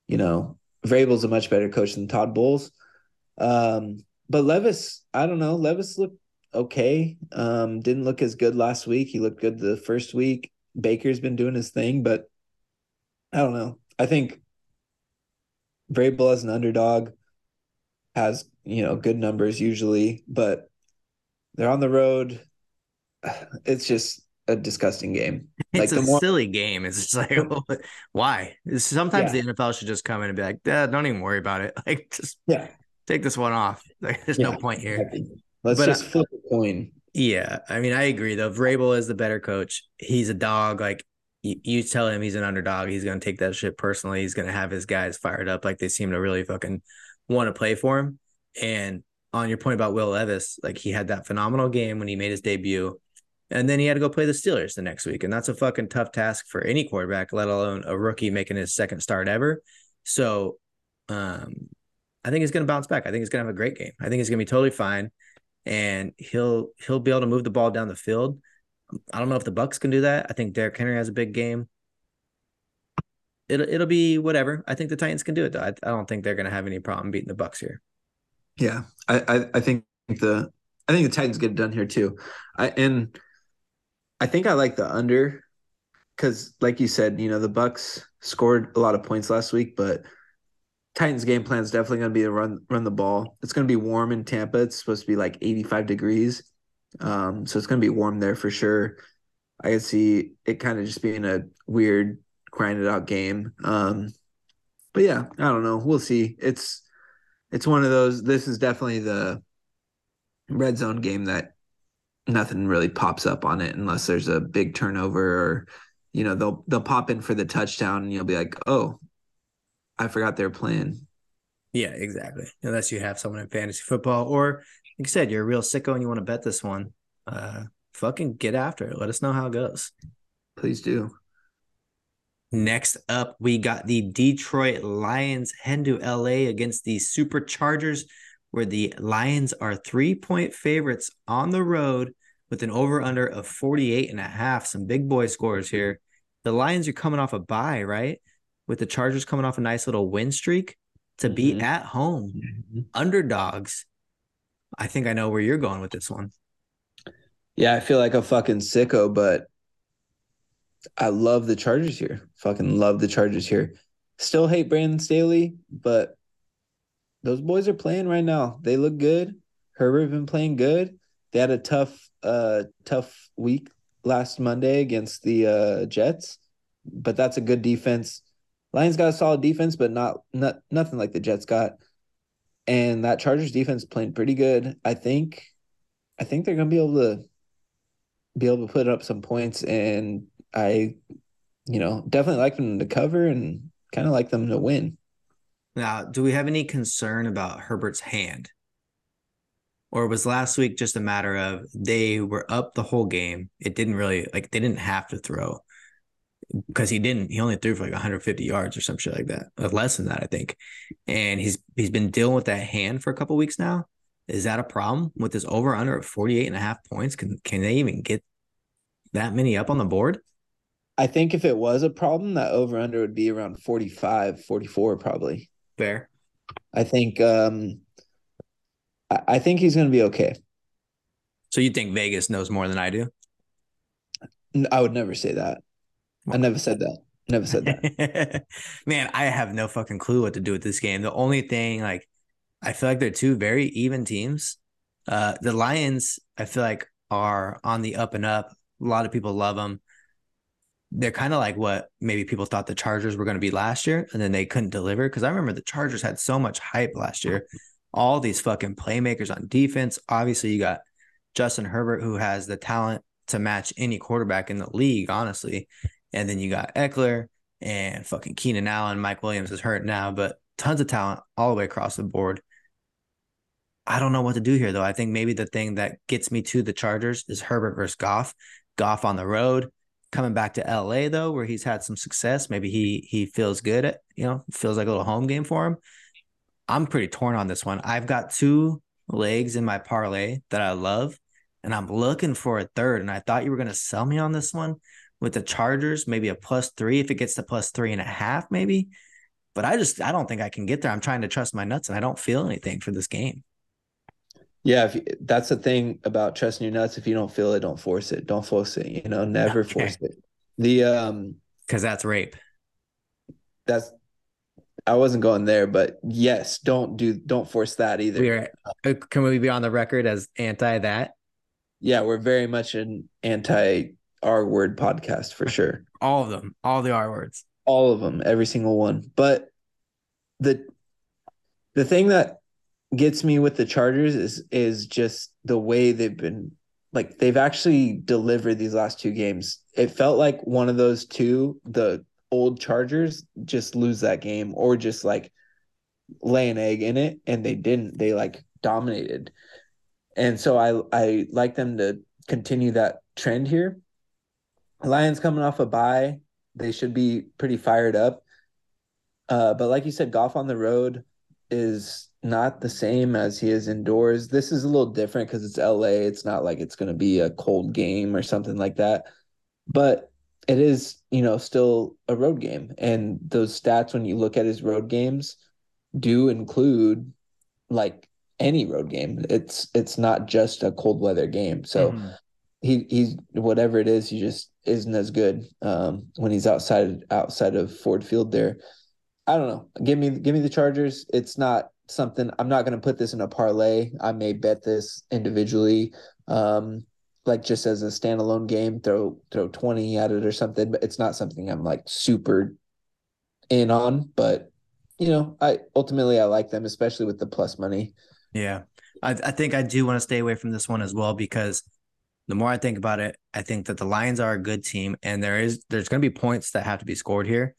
you know, Vrabel's a much better coach than Todd Bowles. Um, but Levis, I don't know. Levis looked okay. Um, didn't look as good last week. He looked good the first week. Baker's been doing his thing, but I don't know. I think Vrabel as an underdog has you know good numbers usually, but they're on the road. It's just a disgusting game. It's like a more- silly game. It's just like why? Sometimes yeah. the NFL should just come in and be like, don't even worry about it. Like just yeah, take this one off. Like, there's yeah, no point here. Let's but, uh, just flip a coin. Yeah, I mean, I agree though. Vrabel is the better coach. He's a dog. Like you, you tell him he's an underdog, he's gonna take that shit personally. He's gonna have his guys fired up. Like they seem to really fucking want to play for him. And on your point about Will Levis, like he had that phenomenal game when he made his debut. And then he had to go play the Steelers the next week. And that's a fucking tough task for any quarterback, let alone a rookie making his second start ever. So um, I think he's going to bounce back. I think he's going to have a great game. I think he's going to be totally fine, and he'll he'll be able to move the ball down the field. I don't know if the Bucs can do that. I think Derrick Henry has a big game. It'll it'll be whatever. I think the Titans can do it though. I, I don't think they're going to have any problem beating the Bucs here. Yeah, I, I I think the I think the Titans get it done here too. I and I think I like the under because, like you said, you know the Bucs scored a lot of points last week, but Titans game plan is definitely going to be to run run the ball. It's going to be warm in Tampa. It's supposed to be like 85 degrees. Um, so it's going to be warm there for sure. I see it kind of just being a weird grinded out game. Um, but yeah, I don't know. We'll see. It's it's one of those. This is definitely the red zone game that nothing really pops up on it unless there's a big turnover or you know they'll they'll pop in for the touchdown and you'll be like, oh, I forgot they're playing. Yeah, exactly. Unless you have someone in fantasy football, or you said, you're a real sicko and you want to bet this one. Uh, fucking get after it. Let us know how it goes. Please do. Next up, we got the Detroit Lions heading to LA against the Superchargers, where the Lions are three point favorites on the road with an over under of 48 and a half. Some big boy scores here. The Lions are coming off a bye, right? with the Chargers coming off a nice little win streak to mm-hmm. be at home, mm-hmm. underdogs. I think I know where you're going with this one. Yeah, I feel like a fucking sicko, but I love the Chargers here. Fucking love the Chargers here. Still hate Brandon Staley, but those boys are playing right now. They look good. Herbert been playing good. They had a tough, uh, tough week last Monday against the uh, Jets, but that's a good defense. Lions got a solid defense, but not not nothing like the Jets got. And that Chargers defense playing pretty good. I think I think they're gonna be able to be able to put up some points and I you know, definitely like them to cover and kind of like them to win. Now, do we have any concern about Herbert's hand? Or was last week just a matter of they were up the whole game? It didn't really like they didn't have to throw because he didn't. He only threw for like 150 yards or some shit like that, less than that, I think. And he's he's been dealing with that hand for a couple weeks now. Is that a problem with this over under of 48 and a half points? Can can they even get that many up on the board? I think if it was a problem, that over under would be around 45, 44 probably. Fair. I think um I, I think he's gonna be okay. So you think Vegas knows more than I do? I would never say that. I never said that. Never said that. Man, I have no fucking clue what to do with this game. The only thing, like, I feel like they're two very even teams. Uh, the Lions, I feel like, are on the up and up. A lot of people love them. They're kind of like what maybe people thought the Chargers were going to be last year, and then they couldn't deliver. Because I remember the Chargers had so much hype last year. All these fucking playmakers on defense. Obviously, you got Justin Herbert, who has the talent to match any quarterback in the league, honestly. And then you got Ekeler and fucking Keenan Allen. Mike Williams is hurt now, but tons of talent all the way across the board. I don't know what to do here, though. I think maybe the thing that gets me to the Chargers is Herbert versus Goff. Goff on the road, coming back to LA though, where he's had some success. Maybe he he feels good at you know feels like a little home game for him. I'm pretty torn on this one. I've got two legs in my parlay that I love, and I'm looking for a third. And I thought you were gonna sell me on this one, with the Chargers, maybe a plus three if it gets to plus three and a half, maybe. But I just I don't think I can get there. I'm trying to trust my nuts and I don't feel anything for this game. Yeah, if that's the thing about trusting your nuts. If you don't feel it, don't force it. Don't force it. You know, never okay. force it. The um, because that's rape. That's I wasn't going there, but yes, don't do don't force that either. We are, uh, can we be on the record as anti that? Yeah, we're very much an anti R word podcast for sure. All of them, all the R words, all of them, every single one. But the the thing that gets me with the Chargers is is just the way they've been like they've actually delivered these last two games. It felt like one of those two, the old Chargers, just lose that game or just like lay an egg in it, and they didn't. They like dominated, and so I I like them to continue that trend here. Lions coming off a bye, they should be pretty fired up. Uh, but like you said, Goff on the road is not the same as he is indoors. This is a little different because it's LA. It's not like it's going to be a cold game or something like that. But it is, you know, still a road game. And those stats, when you look at his road games, do include like any road game. It's it's not just a cold weather game. So mm-hmm. He he's whatever it is, he just isn't as good um, when he's outside outside of Ford Field there. I don't know. Give me give me the Chargers. It's not something I'm not going to put this in a parlay. I may bet this individually, um, like just as a standalone game, throw throw 20 at it or something. But it's not something I'm like super in on. But you know, I ultimately I like them, especially with the plus money. Yeah, I, I think I do want to stay away from this one as well because the more I think about it, I think that the Lions are a good team, and there is there's going to be points that have to be scored here.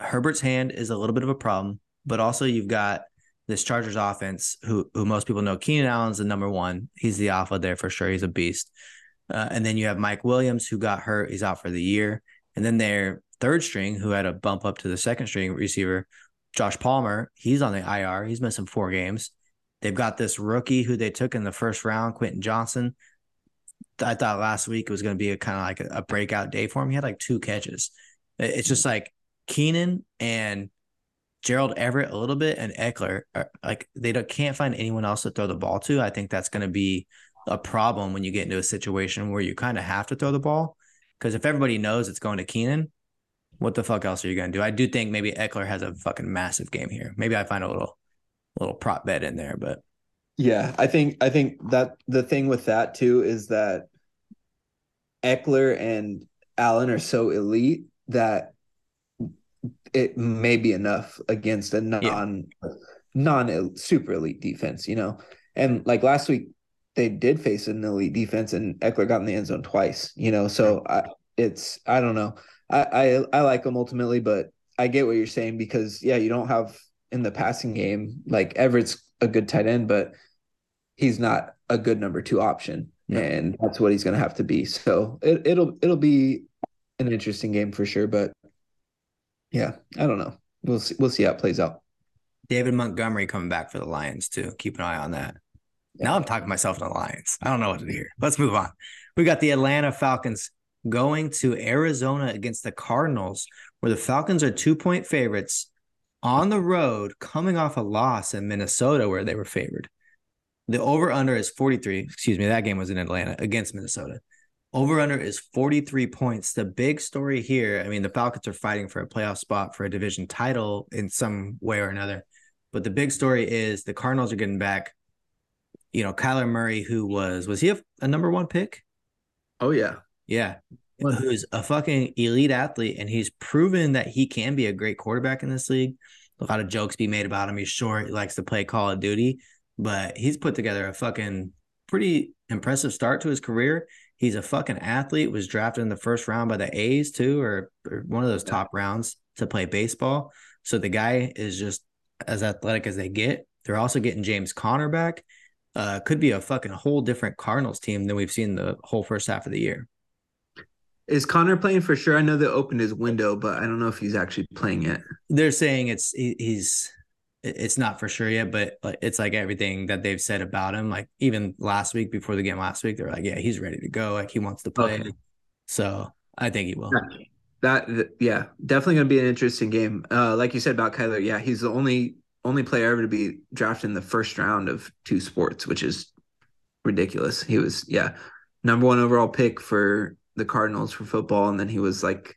Herbert's hand is a little bit of a problem, but also you've got this Chargers offense, who who most people know, Keenan Allen's the number one. He's the alpha there for sure. He's a beast. Uh, and then you have Mike Williams, who got hurt. He's out for the year. And then their third string, who had a bump up to the second string receiver, Josh Palmer. He's on the IR. He's missing four games. They've got this rookie who they took in the first round, Quentin Johnston. I thought last week it was going to be a kind of like a, a breakout day for him. He had like two catches. It's just mm. like Keenan and Gerald Everett a little bit and Ekeler are, like they can't find anyone else to throw the ball to. I think that's going to be a problem when you get into a situation where you kind of have to throw the ball because if everybody knows it's going to Keenan, what the fuck else are you going to do? I do think maybe Ekeler has a fucking massive game here. Maybe I find a little little prop bet in there, but yeah, I think I think that the thing with that too is that Ekeler and Allen are so elite that it may be enough against a non yeah. non super elite defense, you know. And like last week, they did face an elite defense, and Ekeler got in the end zone twice, you know. So I, it's I don't know. I, I I like them ultimately, but I get what you're saying because yeah, you don't have in the passing game like Everett's a good tight end, but he's not a good number two option, and that's what he's going to have to be. So it, it'll it'll be an interesting game for sure, but yeah, I don't know. We'll see. We'll see how it plays out. David Montgomery coming back for the Lions too. Keep an eye on that. Yeah. Now I'm talking myself to the Lions. I don't know what to do here. Let's move on. We got the Atlanta Falcons going to Arizona against the Cardinals, where the Falcons are two point favorites on the road, coming off a loss in Minnesota where they were favored. The over under is 43. Excuse me, that game was in Atlanta against Minnesota. Over under is 43 points. The big story here, I mean, the Falcons are fighting for a playoff spot for a division title in some way or another. But the big story is the Cardinals are getting back, you know, Kyler Murray, who was, was he a, a number one pick? Oh, yeah. Yeah. Who's a fucking elite athlete. And he's proven that he can be a great quarterback in this league. A lot of jokes be made about him. He's short, he likes to play Call of Duty, but he's put together a fucking pretty impressive start to his career. He's a fucking athlete, was drafted in the first round by the A's too, or, or one of those yeah. top rounds to play baseball. So the guy is just as athletic as they get. They're also getting James Conner back. Uh, could be a fucking whole different Cardinals team than we've seen the whole first half of the year. Is Conner playing for sure? I know they opened his window, but I don't know if he's actually playing yet. They're saying it's he, he's it's not for sure yet, but it's like everything that they've said about him. Like even last week before the game last week, they're like, yeah, he's ready to go. Like he wants to play. Okay. So I think he will. That, yeah, definitely going to be an interesting game. Uh, like you said about Kyler, yeah, he's the only only player ever to be drafted in the first round of two sports, which is ridiculous. He was yeah, number one overall pick for the Cardinals for football, and then he was like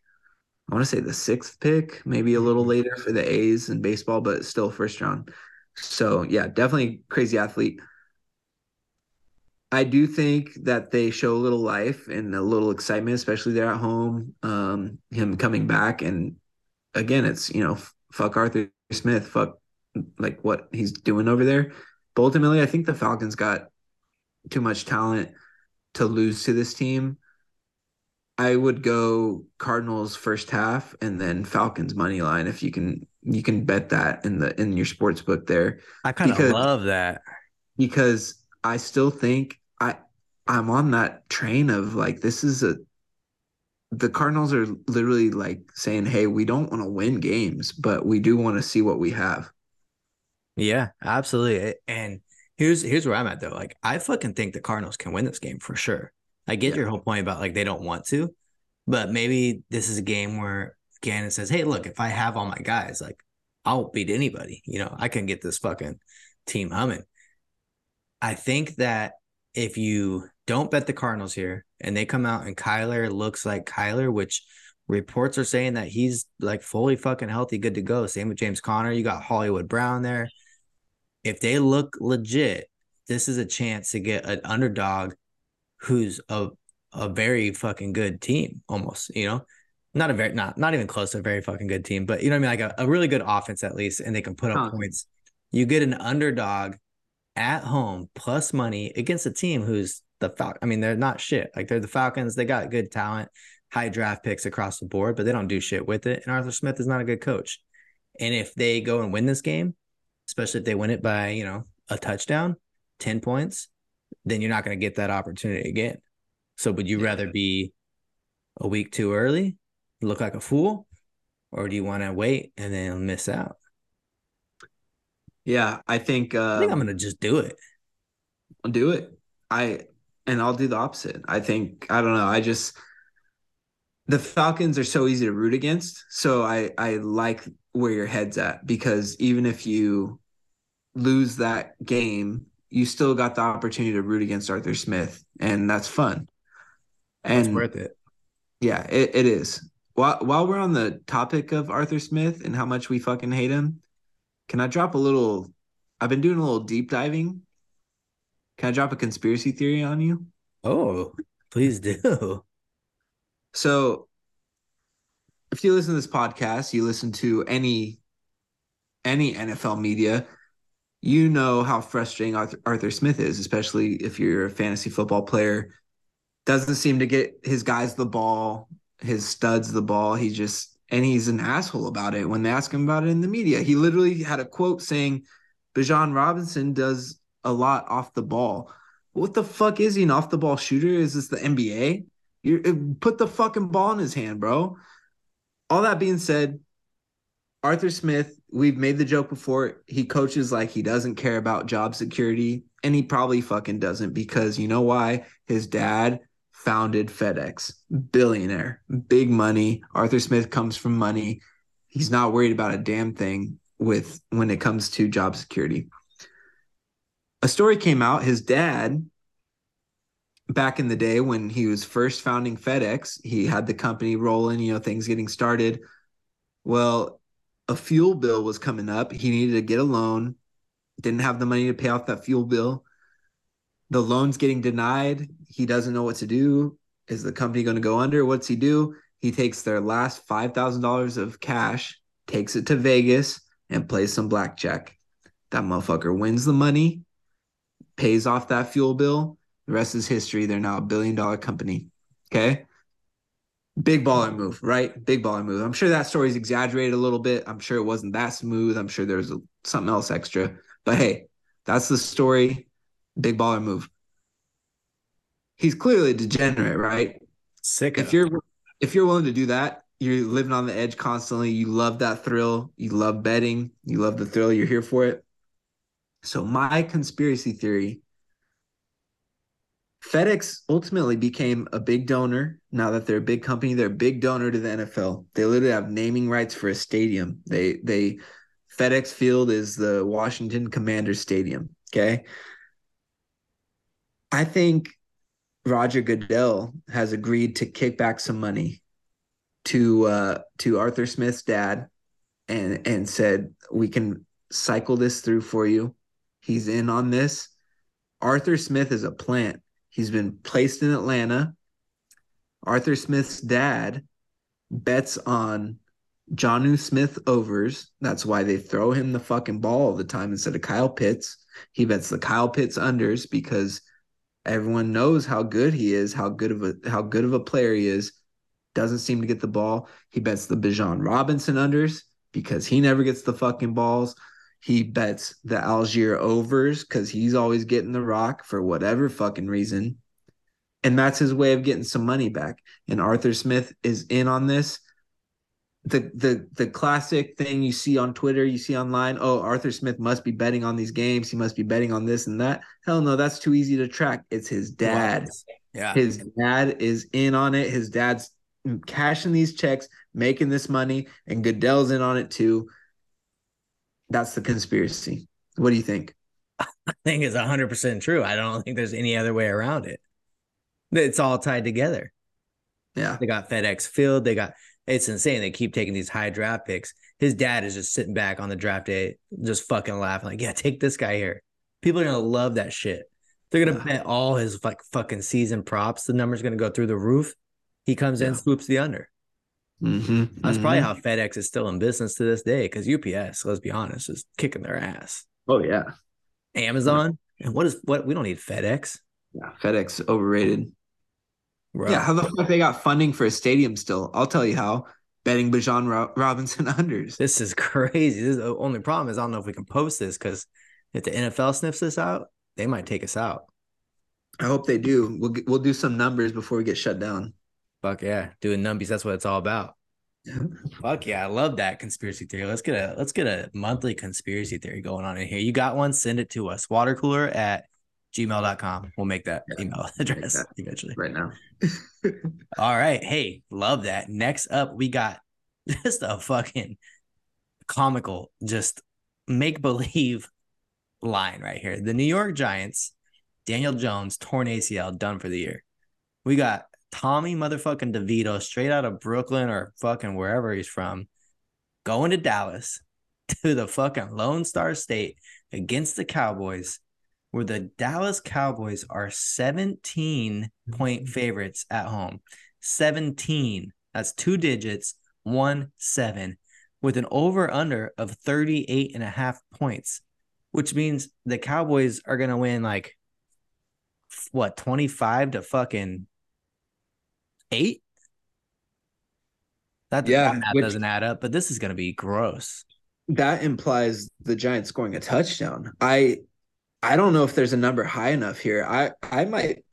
I want to say the sixth pick, maybe a little mm-hmm. later for the A's in baseball, but still first round. So yeah, definitely crazy athlete. I do think that they show a little life and a little excitement, especially there at home. Um, him coming back, and again, it's you know, fuck Arthur Smith, fuck like what he's doing over there. But ultimately, I think the Falcons got too much talent to lose to this team. I would go Cardinals first half and then Falcons money line if you can you can bet that in the in your sports book there. I kind of love that because I still think I I'm on that train of like this is a the Cardinals are literally like saying, "Hey, we don't want to win games, but we do want to see what we have." Yeah, absolutely. And here's here's where I'm at though. Like I fucking think the Cardinals can win this game for sure. I get yeah. your whole point about like they don't want to, but maybe this is a game where Gannon says, "Hey, look, if I have all my guys, like I'll beat anybody. You know, I can get this fucking team humming." I think that if you don't bet the Cardinals here and they come out and Kyler looks like Kyler, which reports are saying that he's like fully fucking healthy, good to go. Same with James Conner. You got Hollywood Brown there. If they look legit, this is a chance to get an underdog who's a a very fucking good team, almost, you know. Not a very not not even close to a very fucking good team, but you know what I mean, like a, a really good offense at least, and they can put up huh. points. You get an underdog at home plus money against a team who's the Fal- I mean, they're not shit. Like they're the Falcons. They got good talent, high draft picks across the board, but they don't do shit with it. And Arthur Smith is not a good coach. And if they go and win this game, especially if they win it by, you know, a touchdown, 10 points, then you're not going to get that opportunity again. So would you yeah. rather be a week too early, look like a fool, or do you want to wait and then miss out? Yeah, I think uh, I think I'm um, gonna just do it. I'll do it. I and I'll do the opposite. I think I don't know. I just the Falcons are so easy to root against. So I I like where your head's at because even if you lose that game, you still got the opportunity to root against Arthur Smith, and that's fun. And it's worth it. Yeah, it, it is. While while we're on the topic of Arthur Smith and how much we fucking hate him, can I drop a little? I've been doing a little deep diving. Can I drop a conspiracy theory on you? Oh, please do. So, if you listen to this podcast, you listen to any any NFL media, you know how frustrating Arthur, Arthur Smith is, especially if you're a fantasy football player. Doesn't seem to get his guys the ball, his studs the ball. He just and he's an asshole about it when they ask him about it in the media. He literally had a quote saying, Bijan Robinson does a lot off the ball. What the fuck is he an off the ball shooter? Is this the NBA? You uh, put the fucking ball in his hand, bro. All that being said, Arthur Smith, we've made the joke before. He coaches like he doesn't care about job security, and he probably fucking doesn't because you know why? His dad founded FedEx, billionaire, big money. Arthur Smith comes from money. He's not worried about a damn thing with when it comes to job security. A story came out his dad back in the day when he was first founding FedEx, he had the company rolling, you know, things getting started. Well, a fuel bill was coming up. He needed to get a loan, didn't have the money to pay off that fuel bill the loan's getting denied. He doesn't know what to do. Is the company going to go under? What's he do? He takes their last $5,000 of cash, takes it to Vegas, and plays some blackjack. That motherfucker wins the money, pays off that fuel bill. The rest is history. They're now a billion dollar company. Okay. Big baller move, right? Big baller move. I'm sure that story's exaggerated a little bit. I'm sure it wasn't that smooth. I'm sure there's a, something else extra. But hey, that's the story. Big baller move. He's clearly degenerate, right? Sick. If you're if you're willing to do that, you're living on the edge constantly. You love that thrill. You love betting. You love the thrill. You're here for it. So my conspiracy theory FedEx ultimately became a big donor. Now that they're a big company, they're a big donor to the NFL. They literally have naming rights for a stadium. They they FedEx Field is the Washington Commanders Stadium. Okay I think Roger Goodell has agreed to kick back some money to uh to Arthur Smith's dad and and said we can cycle this through for you. He's in on this. Arthur Smith is a plant. He's been placed in Atlanta. Arthur Smith's dad bets on Jonnu Smith overs. That's why they throw him the fucking ball all the time instead of Kyle Pitts. He bets the Kyle Pitts unders because everyone knows how good he is, how good of a how good of a player he is. Doesn't seem to get the ball. He bets the Bijan Robinson unders because he never gets the fucking balls. He bets the Allgeier overs because he's always getting the rock for whatever fucking reason. And that's his way of getting some money back. And Arthur Smith is in on this the the the classic thing you see on Twitter, you see online, oh, Arthur Smith must be betting on these games. He must be betting on this and that. Hell no, that's too easy to track. It's his dad. Yeah. His dad is in on it. His dad's cashing these checks, making this money, and Goodell's in on it too. That's the conspiracy. What do you think? I think it's 100% true. I don't think there's any other way around it. It's all tied together. Yeah. They got FedEx Field. They got it's insane. They keep taking these high draft picks. His dad is just sitting back on the draft day, just fucking laughing, like, yeah, take this guy here. People are gonna love that shit. They're gonna bet all his like fucking season props. The number's gonna go through the roof. He comes in, swoops the under. Mm-hmm, That's mm-hmm. probably how FedEx is still in business to this day because UPS, let's be honest, is kicking their ass. Oh yeah. Amazon, and what is what? We don't need FedEx. Yeah, FedEx overrated. Yeah, how the fuck they got funding for a stadium still? I'll tell you how. Betting Bijan Ro- Robinson unders. This is crazy. This is the only problem is I don't know if we can post this because if the NFL sniffs this out, they might take us out. I hope they do. We'll we'll do some numbers before we get shut down. Fuck yeah, doing numbies. That's what it's all about. Fuck yeah, I love that conspiracy theory. Let's get a let's get a monthly conspiracy theory going on in here. You got one? Send it to us. Water cooler at gmail.com. We'll make that Yeah, email address that. eventually. right now. All right. Hey, love that. Next up, we got just a fucking comical, just make believe line right here. The New York Giants, Daniel Jones, torn ACL, done for the year. We got Tommy motherfucking DeVito straight out of Brooklyn or fucking wherever he's from, going to Dallas to the fucking Lone Star State against the Cowboys, where the Dallas Cowboys are 17 point mm-hmm. favorites at home. 17. That's two digits, one, seven, with an over under of 38 and a half points, which means the Cowboys are going to win like what, 25 to fucking eight? That, Yeah, that which- doesn't add up, but this is going to be gross. That implies the Giants scoring a touchdown. I I don't know if there's a number high enough here. I I might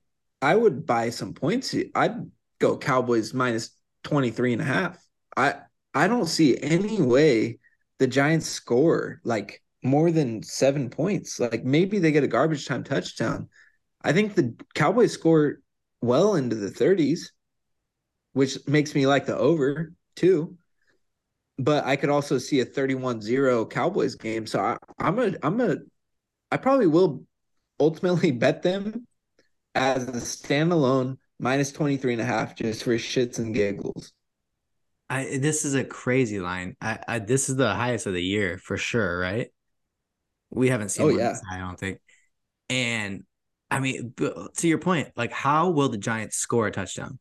I would buy some points. I'd go Cowboys minus 23 and a half. I I don't see any way the Giants score like more than 7 points. Like maybe they get a garbage time touchdown. I think the Cowboys score well into the 30s, which makes me like the over too but I could also see a 31-0 Cowboys game. So I, I'm a I'm a I probably will ultimately bet them as a standalone minus 23 and a half just for shits and giggles. I this is a crazy line. I, I this is the highest of the year for sure, right? We haven't seen Oh, one yeah. high, I don't think. And I mean, to your point, like how will the Giants score a touchdown?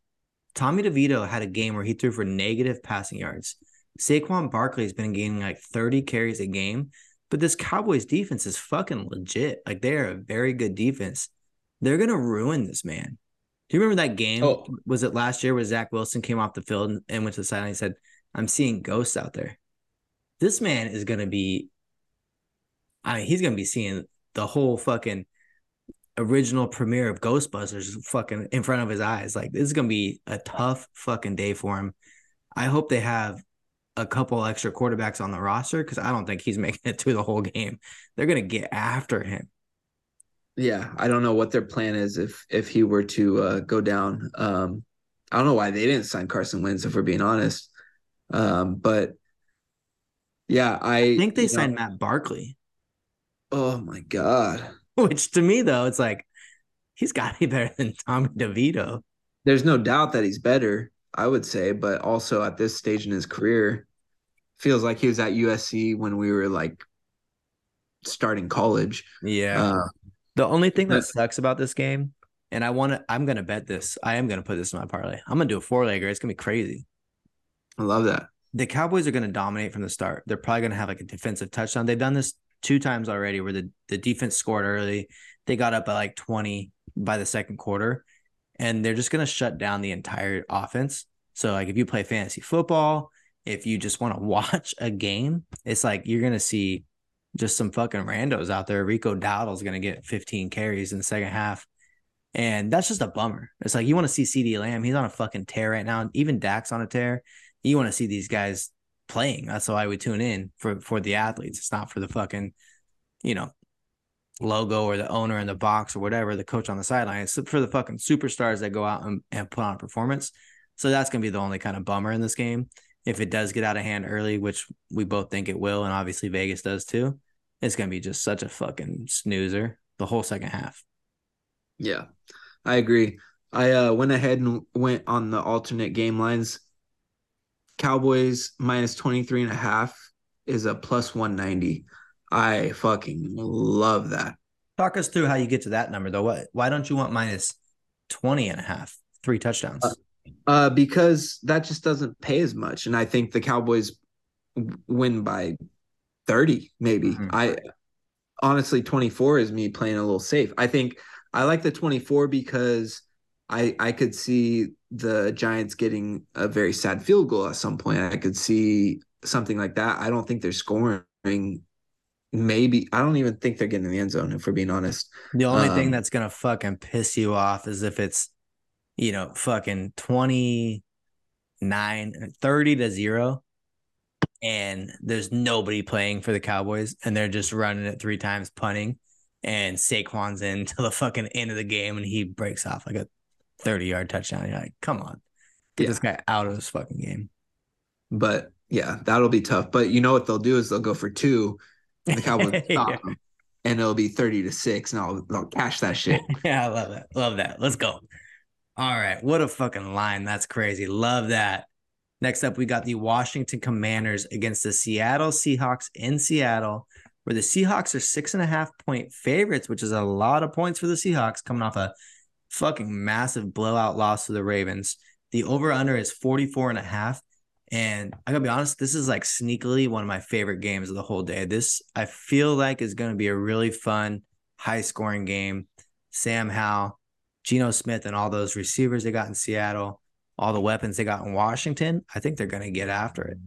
Tommy DeVito had a game where he threw for negative passing yards. Saquon Barkley has been gaining like 30 carries a game, but this Cowboys defense is fucking legit. Like they are a very good defense. They're gonna ruin this man. Do you remember that game? Oh. Was it last year where Zach Wilson came off the field and, and went to the sideline and said, I'm seeing ghosts out there. This man is gonna be I mean, he's gonna be seeing the whole fucking original premiere of Ghostbusters fucking in front of his eyes. Like this is gonna be a tough fucking day for him. I hope they have a couple extra quarterbacks on the roster because I don't think he's making it through the whole game. They're gonna get after him. Yeah, I don't know what their plan is if if he were to uh, go down. Um, I don't know why they didn't sign Carson Wentz if we're being honest. Um, but yeah, I, I think they you know- signed Matt Barkley, oh my god, which to me though, it's like he's got to be better than Tommy DeVito. There's no doubt that he's better, I would say, but also at this stage in his career, feels like he was at USC when we were like starting college. Yeah. Uh, the only thing that sucks about this game, and I want to, I'm gonna bet this. I am gonna put this in my parlay. I'm gonna do a four legger. It's gonna be crazy. I love that. The Cowboys are gonna dominate from the start. They're probably gonna have like a defensive touchdown. They've done this two times already, where the the defense scored early. They got up by like 20 by the second quarter, and they're just gonna shut down the entire offense. So like if you play fantasy football, if you just want to watch a game, it's like you're gonna see just some fucking randos out there. Rico Dowdle's gonna get 15 carries in the second half. And that's just a bummer. It's like you want to see CeeDee Lamb. He's on a fucking tear right now. Even Dak's on a tear. You want to see these guys playing. That's why we tune in for for the athletes. It's not for the fucking, you know, logo or the owner in the box or whatever, the coach on the sideline. It's for the fucking superstars that go out and, and put on a performance. So that's gonna be the only kind of bummer in this game if it does get out of hand early, which we both think it will, and obviously Vegas does too, it's gonna be just such a fucking snoozer the whole second half. Yeah, I agree. I uh, went ahead and went on the alternate game lines. Cowboys minus 23 and a half is a plus 190. I fucking love that. Talk us through how you get to that number though. What why don't you want minus 20 and a half? Three touchdowns. Uh, uh, because that just doesn't pay as much, and I think the Cowboys win by thirty, maybe. Mm-hmm. I honestly, twenty four is me playing a little safe. I think I like the twenty four because I I could see the Giants getting a very sad field goal at some point. I could see something like that. I don't think they're scoring. Maybe I don't even think they're getting in the end zone. If we're being honest, the only um, thing that's gonna fucking piss you off is if it's you know, fucking 29, 30 to zero. And there's nobody playing for the Cowboys, and they're just running it three times, punting. And Saquon's in till the fucking end of the game, and he breaks off like a 30 yard touchdown. You're like, come on, get yeah. this guy out of this fucking game. But yeah, that'll be tough. But you know what they'll do is they'll go for two, and the Cowboys stop yeah. them, and it'll be 30 to six, and I'll, I'll cash that shit. yeah, I love that. Love that. Let's go. All right. What a fucking line. That's crazy. Love that. Next up, we got the Washington Commanders against the Seattle Seahawks in Seattle, where the Seahawks are six and a half point favorites, which is a lot of points for the Seahawks coming off a fucking massive blowout loss to the Ravens. The over under is 44 and a half. And I gotta be honest, this is like sneakily one of my favorite games of the whole day. This I feel like is gonna be a really fun, high scoring game. Sam Howell Geno Smith and all those receivers they got in Seattle, all the weapons they got in Washington, I think they're to get after it.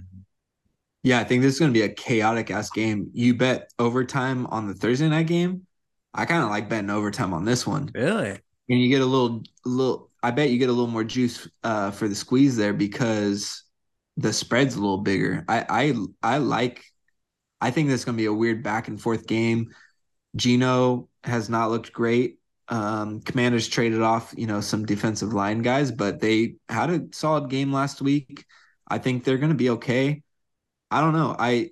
Yeah, I think this is to be a chaotic ass game. You bet overtime on the Thursday night game. I kind of like betting overtime on this one. Really? And you get a little, little. I bet you get a little more juice uh, for the squeeze there because the spread's a little bigger. I, I, I like. I think this is going to be a weird back and forth game. gino has not looked great. Um, Commanders traded off, you know, some defensive line guys, but they had a solid game last week. I think they're going to be okay. I don't know. I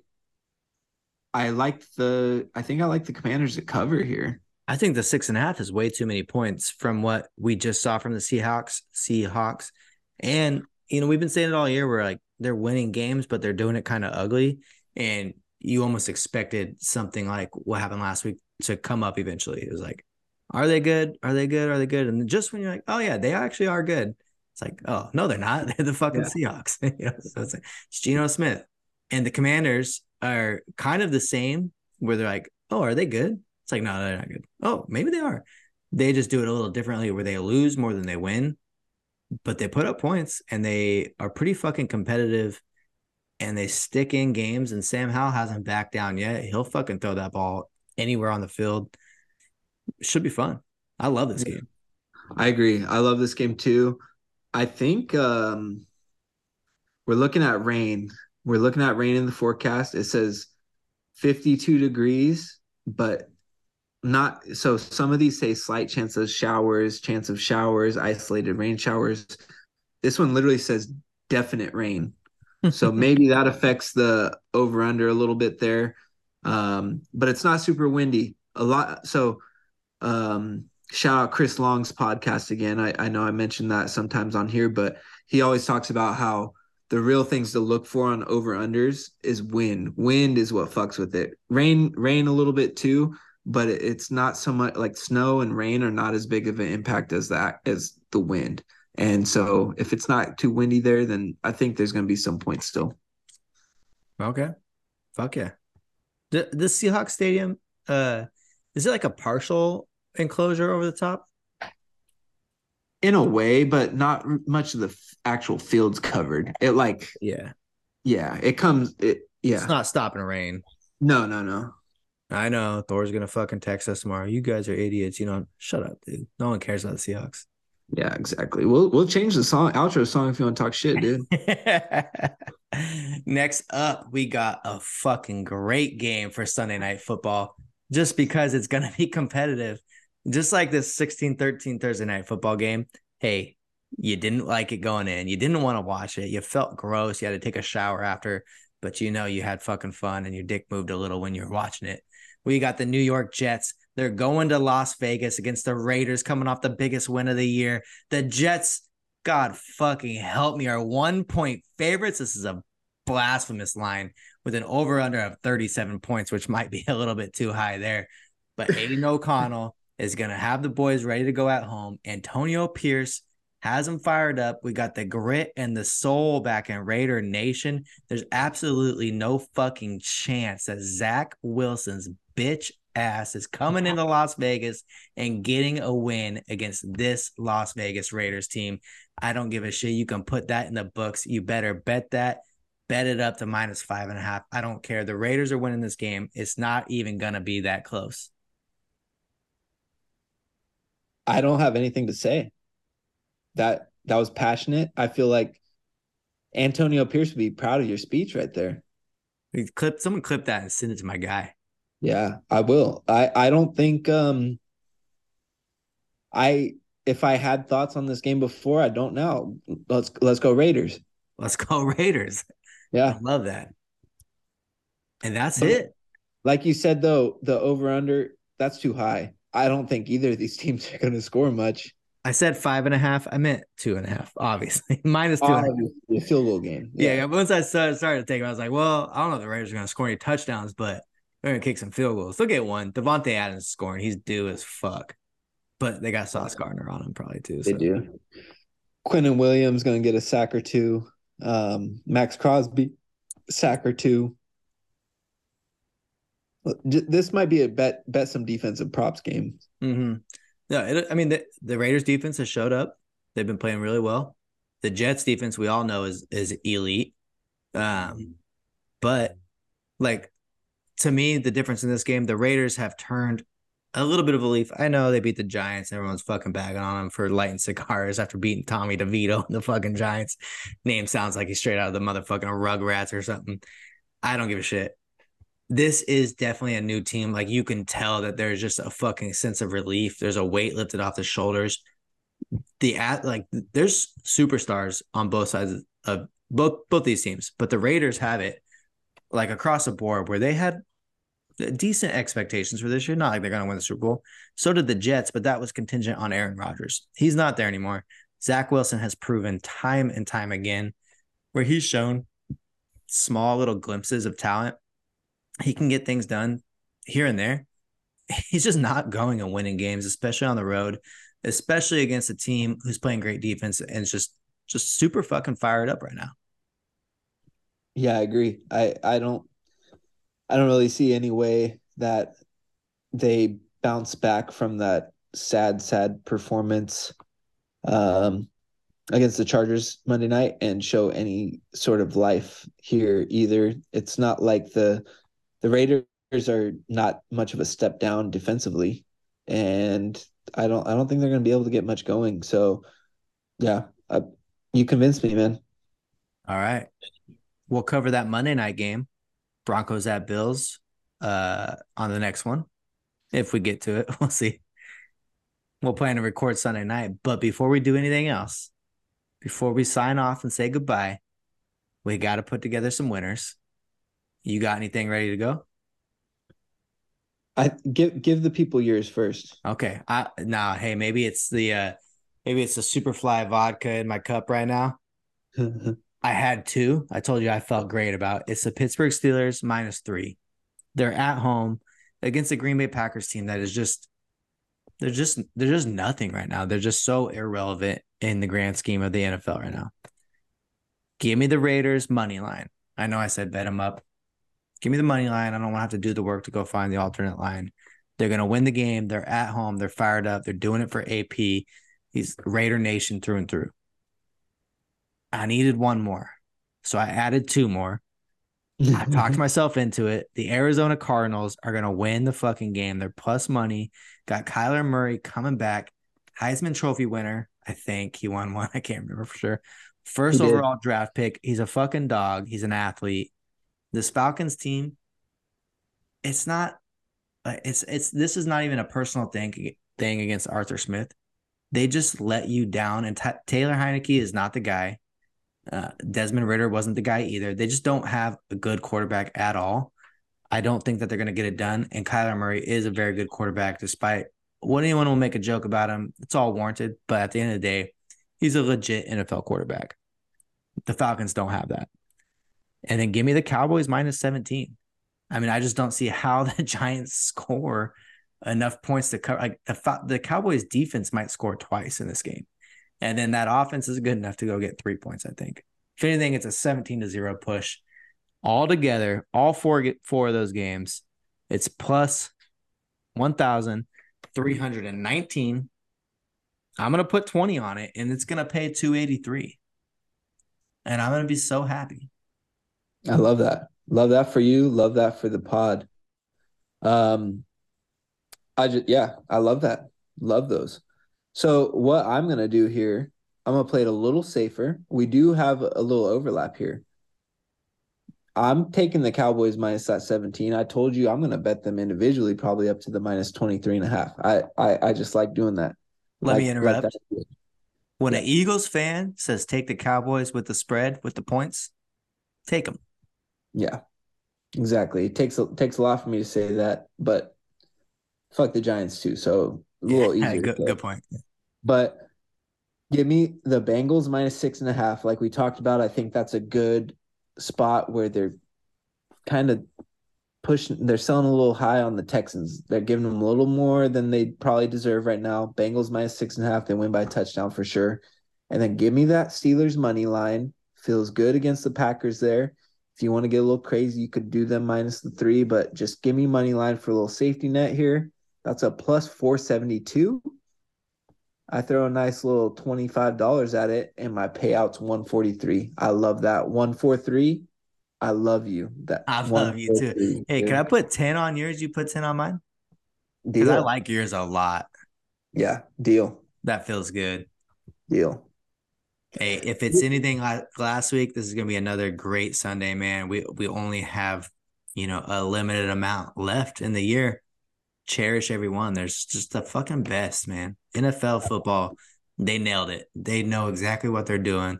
I like the. I think I like the Commanders to cover here. I think the six and a half is way too many points from what we just saw from the Seahawks. Seahawks, and you know we've been saying it all year. We're like they're winning games, but they're doing it kind of ugly, and you almost expected something like what happened last week to come up eventually. It was like are they good? Are they good? Are they good? And just when you're like, oh yeah, they actually are good. It's like, oh no, they're not. They're the fucking yeah. Seahawks. you know? So it's like it's Geno Smith. And the commanders are kind of the same, where they're like, oh, are they good? It's like, no, they're not good. Oh, maybe they are. They just do it a little differently where they lose more than they win, but they put up points and they are pretty fucking competitive and they stick in games. And Sam Howell hasn't backed down yet. He'll fucking throw that ball anywhere on the field should be fun. I love this game. I agree. I love this game too. I think um, we're looking at rain. We're looking at rain in the forecast. It says 52 degrees, but not so some of these say slight chance of showers, chance of showers, isolated rain showers. This one literally says definite rain. So maybe that affects the over under a little bit there. Um, but it's not super windy. A lot so um, shout out Chris Long's podcast again. I, I know I mentioned that sometimes on here, but he always talks about how the real things to look for on over unders is wind. Wind is what fucks with it. Rain, rain a little bit too, but it's not so much like snow and rain are not as big of an impact as that as the wind. And so if it's not too windy there, then I think there's going to be some points still. Okay. Fuck yeah. The the Seahawks stadium, uh, is it like a partial enclosure over the top? In a way, but not much of the f- actual field's covered. It like Yeah. yeah, it comes it yeah. It's not stopping rain. no, no, no. I know Thor's gonna fucking text us tomorrow. You guys are idiots. You know, shut up, dude. No one cares about the Seahawks. Yeah, exactly. We'll we'll change the song outro song if you want to talk shit, dude. Next up, we got a fucking great game for Sunday night football just because it's going to be competitive. Just like this 16 13 Thursday night football game. Hey, you didn't like it going in. You didn't want to watch it. You felt gross. You had to take a shower after, but you know you had fucking fun and your dick moved a little when you were watching it. We got the New York Jets. They're going to Las Vegas against the Raiders coming off the biggest win of the year. The Jets God fucking help me, are one point favorites. This is a blasphemous line with an over under of 37 points, which might be a little bit too high there. But Aidan O'Connell is going to have the boys ready to go at home. Antonio Pierce has them fired up. We got the grit and the soul back in Raider Nation. There's absolutely no fucking chance that Zach Wilson's bitch ass is coming into Las Vegas and getting a win against this Las Vegas Raiders team. I don't give a shit. You can put that in the books. You better bet that. Bet it up to minus five and a half. I don't care. The Raiders are winning this game. It's not even going to be that close. I don't have anything to say. That that was passionate. I feel like Antonio Pierce would be proud of your speech right there. Clip someone clip that and send it to my guy. Yeah, I will. I I don't think um I if I had thoughts on this game before, I don't know. Let's let's go Raiders. Let's go Raiders. Yeah. I love that. And that's But- it. Like you said though, the over under that's too high. I don't think either of these teams are going to score much. I said five and a half. I meant two and a half, obviously. Minus two. and a half. Obviously, a field goal game. Yeah. once I started, started to think, I was like, well, I don't know if the Raiders are going to score any touchdowns, but they're going to kick some field goals. They'll get one. Davante Adams scoring. He's due as fuck. But they got Sauce Gardner on him probably too. They so. do. Quinnen Williams going to get a sack or two. Um, Maxx Crosby, sack or two. This might be a bet bet some defensive props game. Mm-hmm. No, it, I mean the, the Raiders defense has showed up. They've been playing really well. The Jets defense we all know is is elite. Um, but like to me, the difference in this game, the Raiders have turned a little bit of a leaf. I know they beat the Giants. and Everyone's fucking bagging on them for lighting cigars after beating Tommy DeVito and the fucking Giants. Name sounds like he's straight out of the motherfucking Rugrats or something. I don't give a shit. This is definitely a new team. Like you can tell that there's just a fucking sense of relief. There's a weight lifted off the shoulders. The at like there's superstars on both sides of both both these teams, but the Raiders have it like across the board where they had Uh, decent expectations for this year. Not like they're going to win the Super Bowl. So did the Jets, but that was contingent on Aaron Rodgers. He's not there anymore. Zach Wilson has proven time and time again where he's shown small little glimpses of talent. He can get things done here and there. He's just not going and winning games, especially on the road, especially against a team who's playing great defense and just just super fucking fired up right now. Yeah, I agree. I I don't I don't really see any way that they bounce back from that sad sad performance um against the Chargers Monday night and show any sort of life here either. It's not like the the Raiders are not much of a step down defensively and I don't I don't think they're going to be able to get much going. So yeah, I, you convinced me, man. All right. We'll cover that Monday night game, Broncos at Bills, uh, on the next one. If we get to it, we'll see. We'll plan to record Sunday night. But before we do anything else, before we sign off and say goodbye, we got to put together some winners. You got anything ready to go? I give give the people yours first. Okay. I nah, hey, maybe it's the uh maybe it's the Superfly vodka in my cup right now. I had two. I told you I felt great about. It's the Pittsburgh Steelers minus three. They're at home against the Green Bay Packers team that is just they're just they're just nothing right now. They're just so irrelevant in the grand scheme of the NFL right now. Give me the Raiders money line. I know I said bet them up. Give me the money line. I don't want to have to do the work to go find the alternate line. They're going to win the game. They're at home. They're fired up. They're doing it for AP. He's Raider Nation through and through. I needed one more. So I added two more. I talked myself into it. The Arizona Cardinals are going to win the fucking game. They're plus money. Got Kyler Murray coming back. Heisman Trophy winner. I think he won one. I can't remember for sure. First overall draft pick. He's a fucking dog. He's an athlete. This Falcons team, it's not. It's it's this is not even a personal thing thing against Arthur Smith. They just let you down, and t- Taylor Heinicke is not the guy. Uh, Desmond Ridder wasn't the guy either. They just don't have a good quarterback at all. I don't think that they're going to get it done. And Kyler Murray is a very good quarterback, despite what anyone will make a joke about him. It's all warranted. But at the end of the day, he's a legit NFL quarterback. The Falcons don't have that. And then give me the Cowboys minus 17. I mean, I just don't see how the Giants score enough points to cover. Like the, the Cowboys defense might score twice in this game. And then that offense is good enough to go get three points, I think. If anything, it's a 17 to 0 push. All together, all four four of those games, it's plus 1,319. I'm gonna put 20 on it and it's gonna pay 283. And I'm gonna be so happy. I love that. Love that for you. Love that for the pod. Um I just yeah, I love that. Love those. So what I'm gonna do here, I'm gonna play it a little safer. We do have a little overlap here. I'm taking the Cowboys minus that 17. I told you I'm gonna bet them individually, probably up to the minus 23 and a half. I I, I just like doing that. Let like, me interrupt. When an Eagles fan says take the Cowboys with the spread with the points, take them. Yeah, exactly. It takes a, takes a lot for me to say that, but fuck the Giants too. So a little yeah, easier. Good, good point. But give me the Bengals minus six and a half. Like we talked about, I think that's a good spot where they're kind of pushing. They're selling a little high on the Texans. They're giving them a little more than they probably deserve right now. Bengals minus six and a half. They win by a touchdown for sure. And then give me that Steelers money line. Feels good against the Packers there. If you want to get a little crazy, you could do them minus the three, but just give me money line for a little safety net here. That's a plus 472. I throw a nice little $25 at it and my payout's 143. I love that. 143. I love you. That I love you too. Hey, dude. can I put 10 on yours? You put 10 on mine? Because I like yours a lot. Yeah, deal. That feels good. Deal. Hey, if it's anything like last week, this is gonna be another great Sunday, man. We we only have, you know, a limited amount left in the year cherish everyone. There's just the fucking best, man. NFL football, they nailed it. They know exactly what they're doing.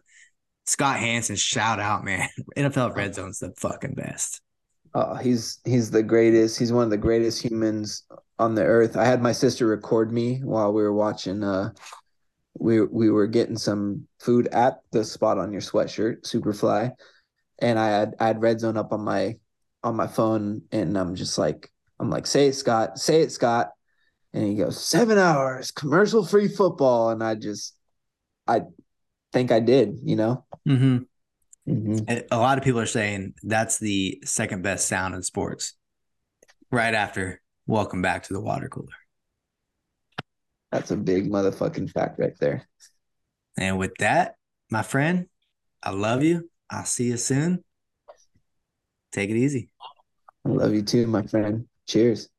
Scott Hanson, shout out, man. NFL Red Zone's the fucking best. Oh, he's he's the greatest. He's one of the greatest humans on the earth. I had my sister record me while we were watching uh we we were getting some food at the spot on your sweatshirt, Superfly. And I had I had Red Zone up on my on my phone and I'm just like I'm like, say it, Scott, say it, Scott. And he goes, seven hours, commercial free football. And I just, I think I did, you know? Mm-hmm. Mm-hmm. A lot of people are saying that's the second best sound in sports, right after welcome back to the water cooler. That's a big motherfucking fact right there. And with that, my friend, I love you. I'll see you soon. Take it easy. I love you too, my friend. Cheers.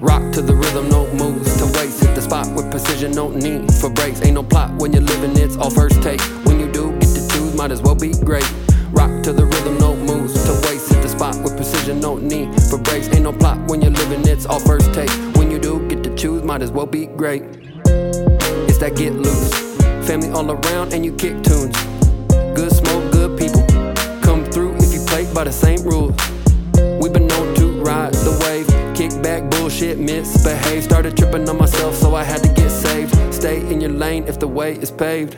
Rock to the rhythm, no moves to waste. Hit the spot with precision, no need for breaks. Ain't no plot when you're living, it's all first take. When you do get to choose, might as well be great. Rock to the rhythm, no moves to waste. Hit the spot with precision, no need for breaks. Ain't no plot when you're living, it's all first take. When you do get to choose, might as well be great. It's that get loose. Family all around and you kick tunes. Good smoke, good people. Come through if you play by the same rules. We've been known to ride the wave. Kick back, bullshit, misbehave. Started tripping on myself, so I had to get saved. Stay in your lane if the way is paved.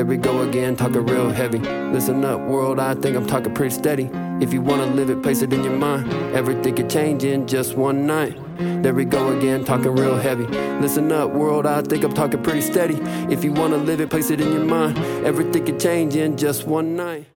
There we go again, talking real heavy. Listen up, world, I think I'm talking pretty steady. If you wanna live it, place it in your mind. Everything could change in just one night. There we go again, talking real heavy. Listen up, world, I think I'm talking pretty steady. If you wanna live it, place it in your mind. Everything could change in just one night.